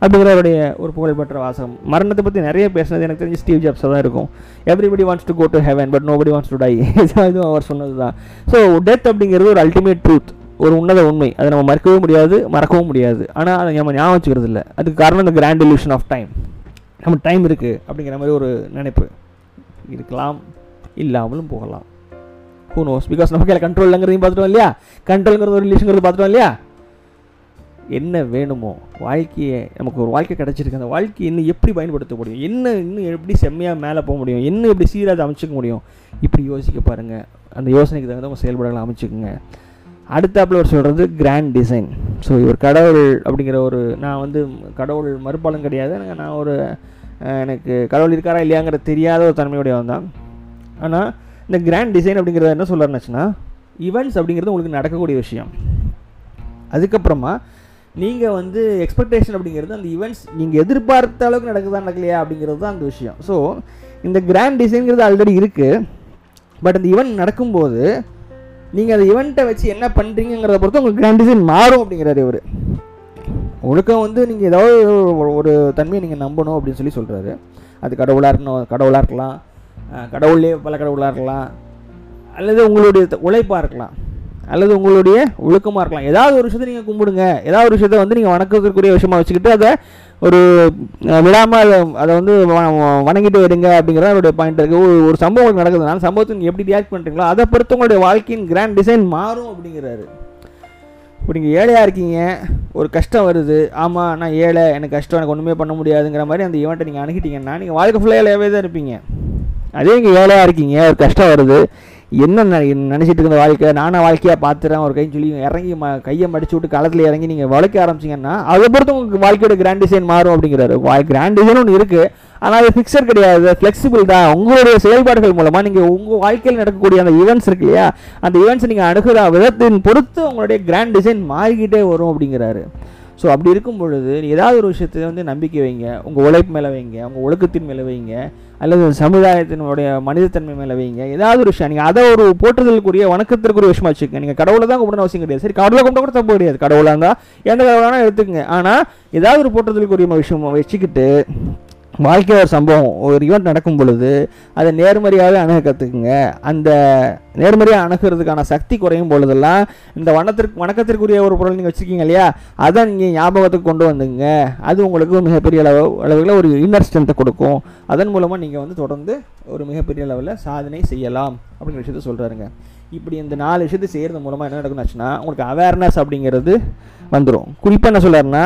Speaker 1: அப்படிங்கிறவருடைய ஒரு புகழ்பெற்ற வாசகம். மரணத்தை பற்றி நிறைய பேசுனது எனக்கு தெரிஞ்சு ஸ்டீவ் ஜாப்ஸாக தான் இருக்கும். Everybody wants to go to heaven but nobody wants to die இதுவும் அவர் சொன்னது தான். ஸோ டெத் அப்படிங்கிறது ஒரு அல்டிமேட் ட்ரூத் ஒரு உன்னத உண்மை. அதை நம்ம மறக்கவே முடியாது மறக்கவும் முடியாது. ஆனால் அதை நம்ம ஞாபகம் வச்சுக்கிறது இல்லை அதுக்கு காரணம் இந்த கிராண்ட் இல்யூஷன் ஆஃப் டைம் நம்ம டைம் இருக்குது அப்படிங்கிற மாதிரி ஒரு நினைப்பு இருக்கலாம் இல்லாமலும் போகலாம். ஹூ நோஸ் பிகாஸ் நம்ம கையில் கண்ட்ரோல் இல்லைங்கிறதையும் பார்த்துட்டோம் இல்லையா? கண்ட்ரோலுங்கிறது ஒரு ரிலேஷன்ங்கிறது பார்த்துட்டோம் இல்லையா? என்ன வேணுமோ வாழ்க்கையை நமக்கு ஒரு வாழ்க்கை கிடச்சிருக்கு. அந்த வாழ்க்கையை இன்னும் எப்படி பயன்படுத்த முடியும்? என்ன இன்னும் எப்படி செம்மையாக மேலே போக முடியும்? இன்னும் எப்படி சீராக அதை அமைச்சிக்க முடியும்? இப்படி யோசிக்க பாருங்கள் அந்த யோசனைக்கு தகுந்த உங்கள் செயல்பாடுகளை அமைச்சுக்குங்க. அடுத்தாப்புல அவர் சொல்கிறது கிராண்ட் டிசைன் ஸோ இவர் கடவுள் அப்படிங்கிற ஒரு நான் வந்து கடவுள் மறுப்பாலும் கிடையாது. எனக்கு நான் ஒரு எனக்கு கடவுள் இருக்காரா இல்லையாங்கிற தெரியாத ஒரு தன்மையுடையவன் தான். ஆனால் இந்த கிராண்ட் டிசைன் அப்படிங்கிறத என்ன சொல்கிறாருச்சுன்னா ஈவெண்ட்ஸ் அப்படிங்கிறது உங்களுக்கு நடக்கக்கூடிய விஷயம். அதுக்கப்புறமா நீங்கள் வந்து எக்ஸ்பெக்டேஷன் அப்படிங்கிறது அந்த ஈவெண்ட்ஸ் நீங்கள் எதிர்பார்த்த அளவுக்கு நடக்குதா நடக்கலையா அப்படிங்கிறது தான் அந்த விஷயம். ஸோ இந்த கிராண்ட் டிசைன்கிறது ஆல்ரெடி இருக்குது பட் அந்த ஈவெண்ட் நடக்கும்போது நீங்கள் அந்த ஈவெண்ட்டை வச்சு என்ன பண்ணுறீங்கிறத பொறுத்து உங்களுக்கு கிராண்ட் டிசைன் மாறும் அப்படிங்கிறாரு இவர். ஒழுக்கம் வந்து நீங்கள் ஏதாவது ஒரு- தன்மையை நீங்கள் நம்பணும் அப்படின்னு சொல்லி சொல்கிறாரு அது கடவுளாக இருக்கணும் கடவுளாக இருக்கலாம். கடவுள்லேயே பல கடவுளாக இருக்கலாம். அல்லது உங்களுடைய உழைப்பாக இருக்கலாம். அல்லது உங்களுடைய ஒழுக்கமாக இருக்கலாம். ஏதாவது ஒரு விஷயத்தை நீங்கள் கும்பிடுங்க. ஏதாவது ஒரு விஷயத்தை வந்து நீங்கள் வணக்கத்திற்குரிய விஷயமா வச்சுக்கிட்டு அதை ஒரு விடாமல் அதை அதை வந்து வ- வணங்கிட்டு வருங்க அப்படிங்கிறத அவருடைய பாயிண்ட் இருக்குது ஒரு ஒரு சம்பவம் நடக்குதுனால சம்பவத்தை நீங்கள் எப்படி ரியாக்ட் பண்ணுறீங்களோ அதை பொறுத்து உங்களுடைய வாழ்க்கையின் கிராண்ட் டிசைன் மாறும் அப்படிங்கிறாரு. இப்போ நீங்கள் ஏழையாக இருக்கீங்க ஒரு கஷ்டம் வருது ஆமாம் நான் ஏழை எனக்கு கஷ்டம் எனக்கு ஒன்றுமே பண்ண முடியாதுங்கிற மாதிரி அந்த ஈவெண்ட்டை நீங்கள் அணுகிட்டீங்கன்னா நீங்கள் வாழ்க்கை ஃபுல்லாக ஏழையாகவே தான் இருப்பீங்க. அதே நீங்கள் ஏழையாக இருக்கீங்க ஒரு கஷ்டம் வருது என்ன நினச்சிட்டு இருந்த வாழ்க்கை? நானும் வாழ்க்கையாக பார்த்துறேன் ஒரு கைன்னு சொல்லி இறங்கி ம கையை மடிச்சு விட்டு களத்தில் இறங்கி நீங்கள் வளைக்க ஆரம்பிச்சிங்கன்னா அதை பொறுத்து உங்களுக்கு வாழ்க்கையோட கிராண்ட் டிசைன் மாறும் அப்படிங்கிறாரு. கிராண்ட் டிசைன் ஒன்று இருக்குது ஆனால் அது ஃபிக்ஸர் கிடையாது. ஃப்ளெக்சிபிள் தான். உங்களுடைய செயல்பாடுகள் மூலமாக நீங்கள் உங்கள் வாழ்க்கையில் நடக்கக்கூடிய அந்த ஈவெண்ட்ஸ் இருக்கு இல்லையா? அந்த ஈவெண்ட்ஸ் நீங்கள் அணுகிற விதத்தின் பொறுத்து உங்களுடைய கிராண்ட் டிசைன் மாறிக்கிட்டே வரும் அப்படிங்கிறாரு. ஸோ அப்படி இருக்கும் பொழுது ஏதாவது ஒரு விஷயத்தை வந்து நம்பிக்கை வைங்க. உங்கள் உழைப்பு மேலே வைங்க. உங்கள் ஒழுக்கத்தின் மேலே வைங்க. அல்லது சமுதாயத்தினுடைய மனிதத்தன்மை மேலே வைங்க. ஏதாவது ஒரு விஷயம் நீங்கள் அதை ஒரு போற்றுதலுக்குரிய வணக்கத்திற்குரிய விஷயமா வச்சுக்கோங்க. நீங்கள் கடவுளை தான் கும்பிடணும் அவசியம் கிடையாது. சரி கடவுளை கும்பிட கூட தப்பு கிடையாது. கடவுளாக இருந்தால் எந்த கடவுளானா எடுத்துக்கங்க. ஆனால் ஏதாவது ஒரு போற்றுதலுக்குரிய விஷயம் வச்சுக்கிட்டு வாழ்க்கையில் ஒரு சம்பவம் ஒரு ஈவெண்ட் நடக்கும் பொழுது அதை நேர்மறையாகவே அணுக கற்றுக்குங்க அந்த நேர்மறையாக அணுகிறதுக்கான சக்தி குறையும் பொழுதெல்லாம் இந்த வனத்திற்கு வணக்கத்திற்குரிய ஒரு பொருள் நீங்கள் வச்சுருக்கீங்க இல்லையா? அதை நீங்கள் ஞாபகத்துக்கு கொண்டு வந்துங்க அது உங்களுக்கு மிகப்பெரிய அளவு அளவில் ஒரு இன்னர் ஸ்ட்ரென்த்தை கொடுக்கும். அதன் மூலமாக நீங்கள் வந்து தொடர்ந்து ஒரு மிகப்பெரிய அளவில் சாதனை செய்யலாம் அப்படிங்கிற விஷயத்த சொல்கிறாருங்க இப்படி இந்த நாலு விஷயத்தை செய்கிறது மூலமாக என்ன நடக்கும்னுச்சுன்னா உங்களுக்கு அவேர்னஸ் அப்படிங்கிறது வந்துடும் குறிப்பாக என்ன சொல்கிறாருன்னா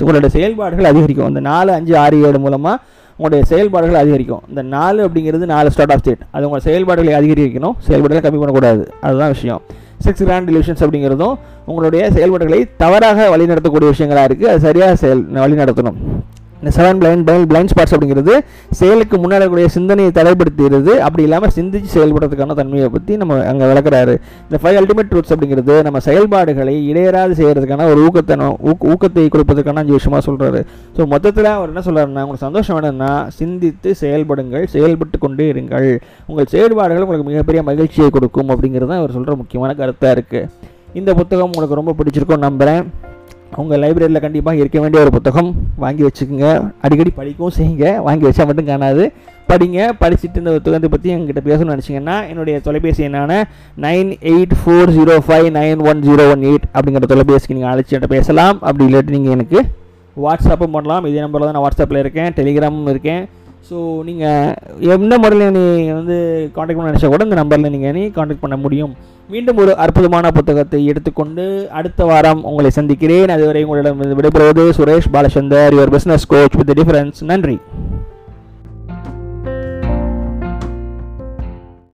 Speaker 1: உங்களோட செயல்பாடுகள் அதிகரிக்கும். இந்த நாலு அஞ்சு ஆறு ஏழு மூலமாக உங்களுடைய செயல்பாடுகள் அதிகரிக்கும். இந்த நாலு அப்படிங்கிறது நாலு ஸ்டார்ட் ஆஃப் ஸ்டேட் அது உங்கள் செயல்பாடுகளை அதிகரிக்கணும். செயல்பாடுகளை கம்மி பண்ணக்கூடாது. அதுதான் விஷயம். சிக்ஸ் கிராண்ட் டிலிஷன்ஸ் அப்படிங்கிறதும் உங்களுடைய செயல்பாடுகளை தவறாக வழிநடத்தக்கூடிய விஷயங்களாக இருக்குது அது சரியாக செயல் வழிநடத்தணும். இந்த seven blind blind blind spots அப்படிங்கிறது செயலுக்கு முன்னாடி சிந்தனையை தடைப்படுத்துகிறது அப்படி இல்லாமல் சிந்திச்சு செயல்படுறதுக்கான தன்மையை பற்றி நம்ம அங்கே விளக்குறாரு. இந்த ஃபைவ் அல்டிமேட் ட்ரூத்ஸ் அப்படிங்கிறது நம்ம செயல்பாடுகளை இடையராது செய்கிறதுக்கான ஒரு ஊக்கத்தை ஊக்க ஊக்கத்தை கொடுப்பதற்கான அஞ்சு விஷயமா சொல்கிறாரு ஸோ மொத்தத்தில் அவர் என்ன சொல்கிறாருன்னா உங்களுக்கு சந்தோஷம் வேணும்னா சிந்தித்து செயல்படுங்கள் செயல்பட்டு கொண்டே இருங்கள். உங்கள் செயல்பாடுகள் உங்களுக்கு மிகப்பெரிய மகிழ்ச்சியை கொடுக்கும் அப்படிங்கிறது தான் அவர் சொல்கிற முக்கியமான கருத்தாக இருக்குது இந்த புத்தகம் உங்களுக்கு ரொம்ப பிடிச்சிருக்கும் நம்புகிறேன் உங்கள் லைப்ரரியில் கண்டிப்பாக இருக்க வேண்டிய ஒரு புத்தகம் வாங்கி வச்சுக்கோங்க. அடிக்கடி படிக்கவும் செய்யுங்க. வாங்கி வச்சா மட்டும் காணாது. படிங்க. படிச்சுட்டு இந்த புத்தகத்தை பற்றி எங்கிட்ட பேசணும்னு நினச்சிங்கன்னா என்னுடைய தொலைபேசி என்னான nine eight four zero five nine one zero one eight அப்படிங்கிற தொலைபேசிக்கு நீங்கள் அழைச்சி என்கிட்ட பேசலாம். அப்படி இல்லாட்டி நீங்கள் எனக்கு வாட்ஸ்அப்பும் பண்ணலாம். இதே நம்பரில் தான் நான் வாட்ஸ்அப்பில் இருக்கேன். டெலிகிராமும் இருக்கேன். ஸோ நீங்கள் எந்த முறையில் நீ வந்து காண்டாக்ட் பண்ண நினச்சா கூட இந்த நம்பரில் நீங்கள் நீ காண்டாக்ட் பண்ண முடியும். மீண்டும் ஒரு அற்புதமான புத்தகத்தை எடுத்துக்கொண்டு அடுத்த வாரம் உங்களை சந்திக்கிறேன். அதுவரை உங்களிடம் விடைபெறுவது Suresh Balachander your business coach with difference நன்றி.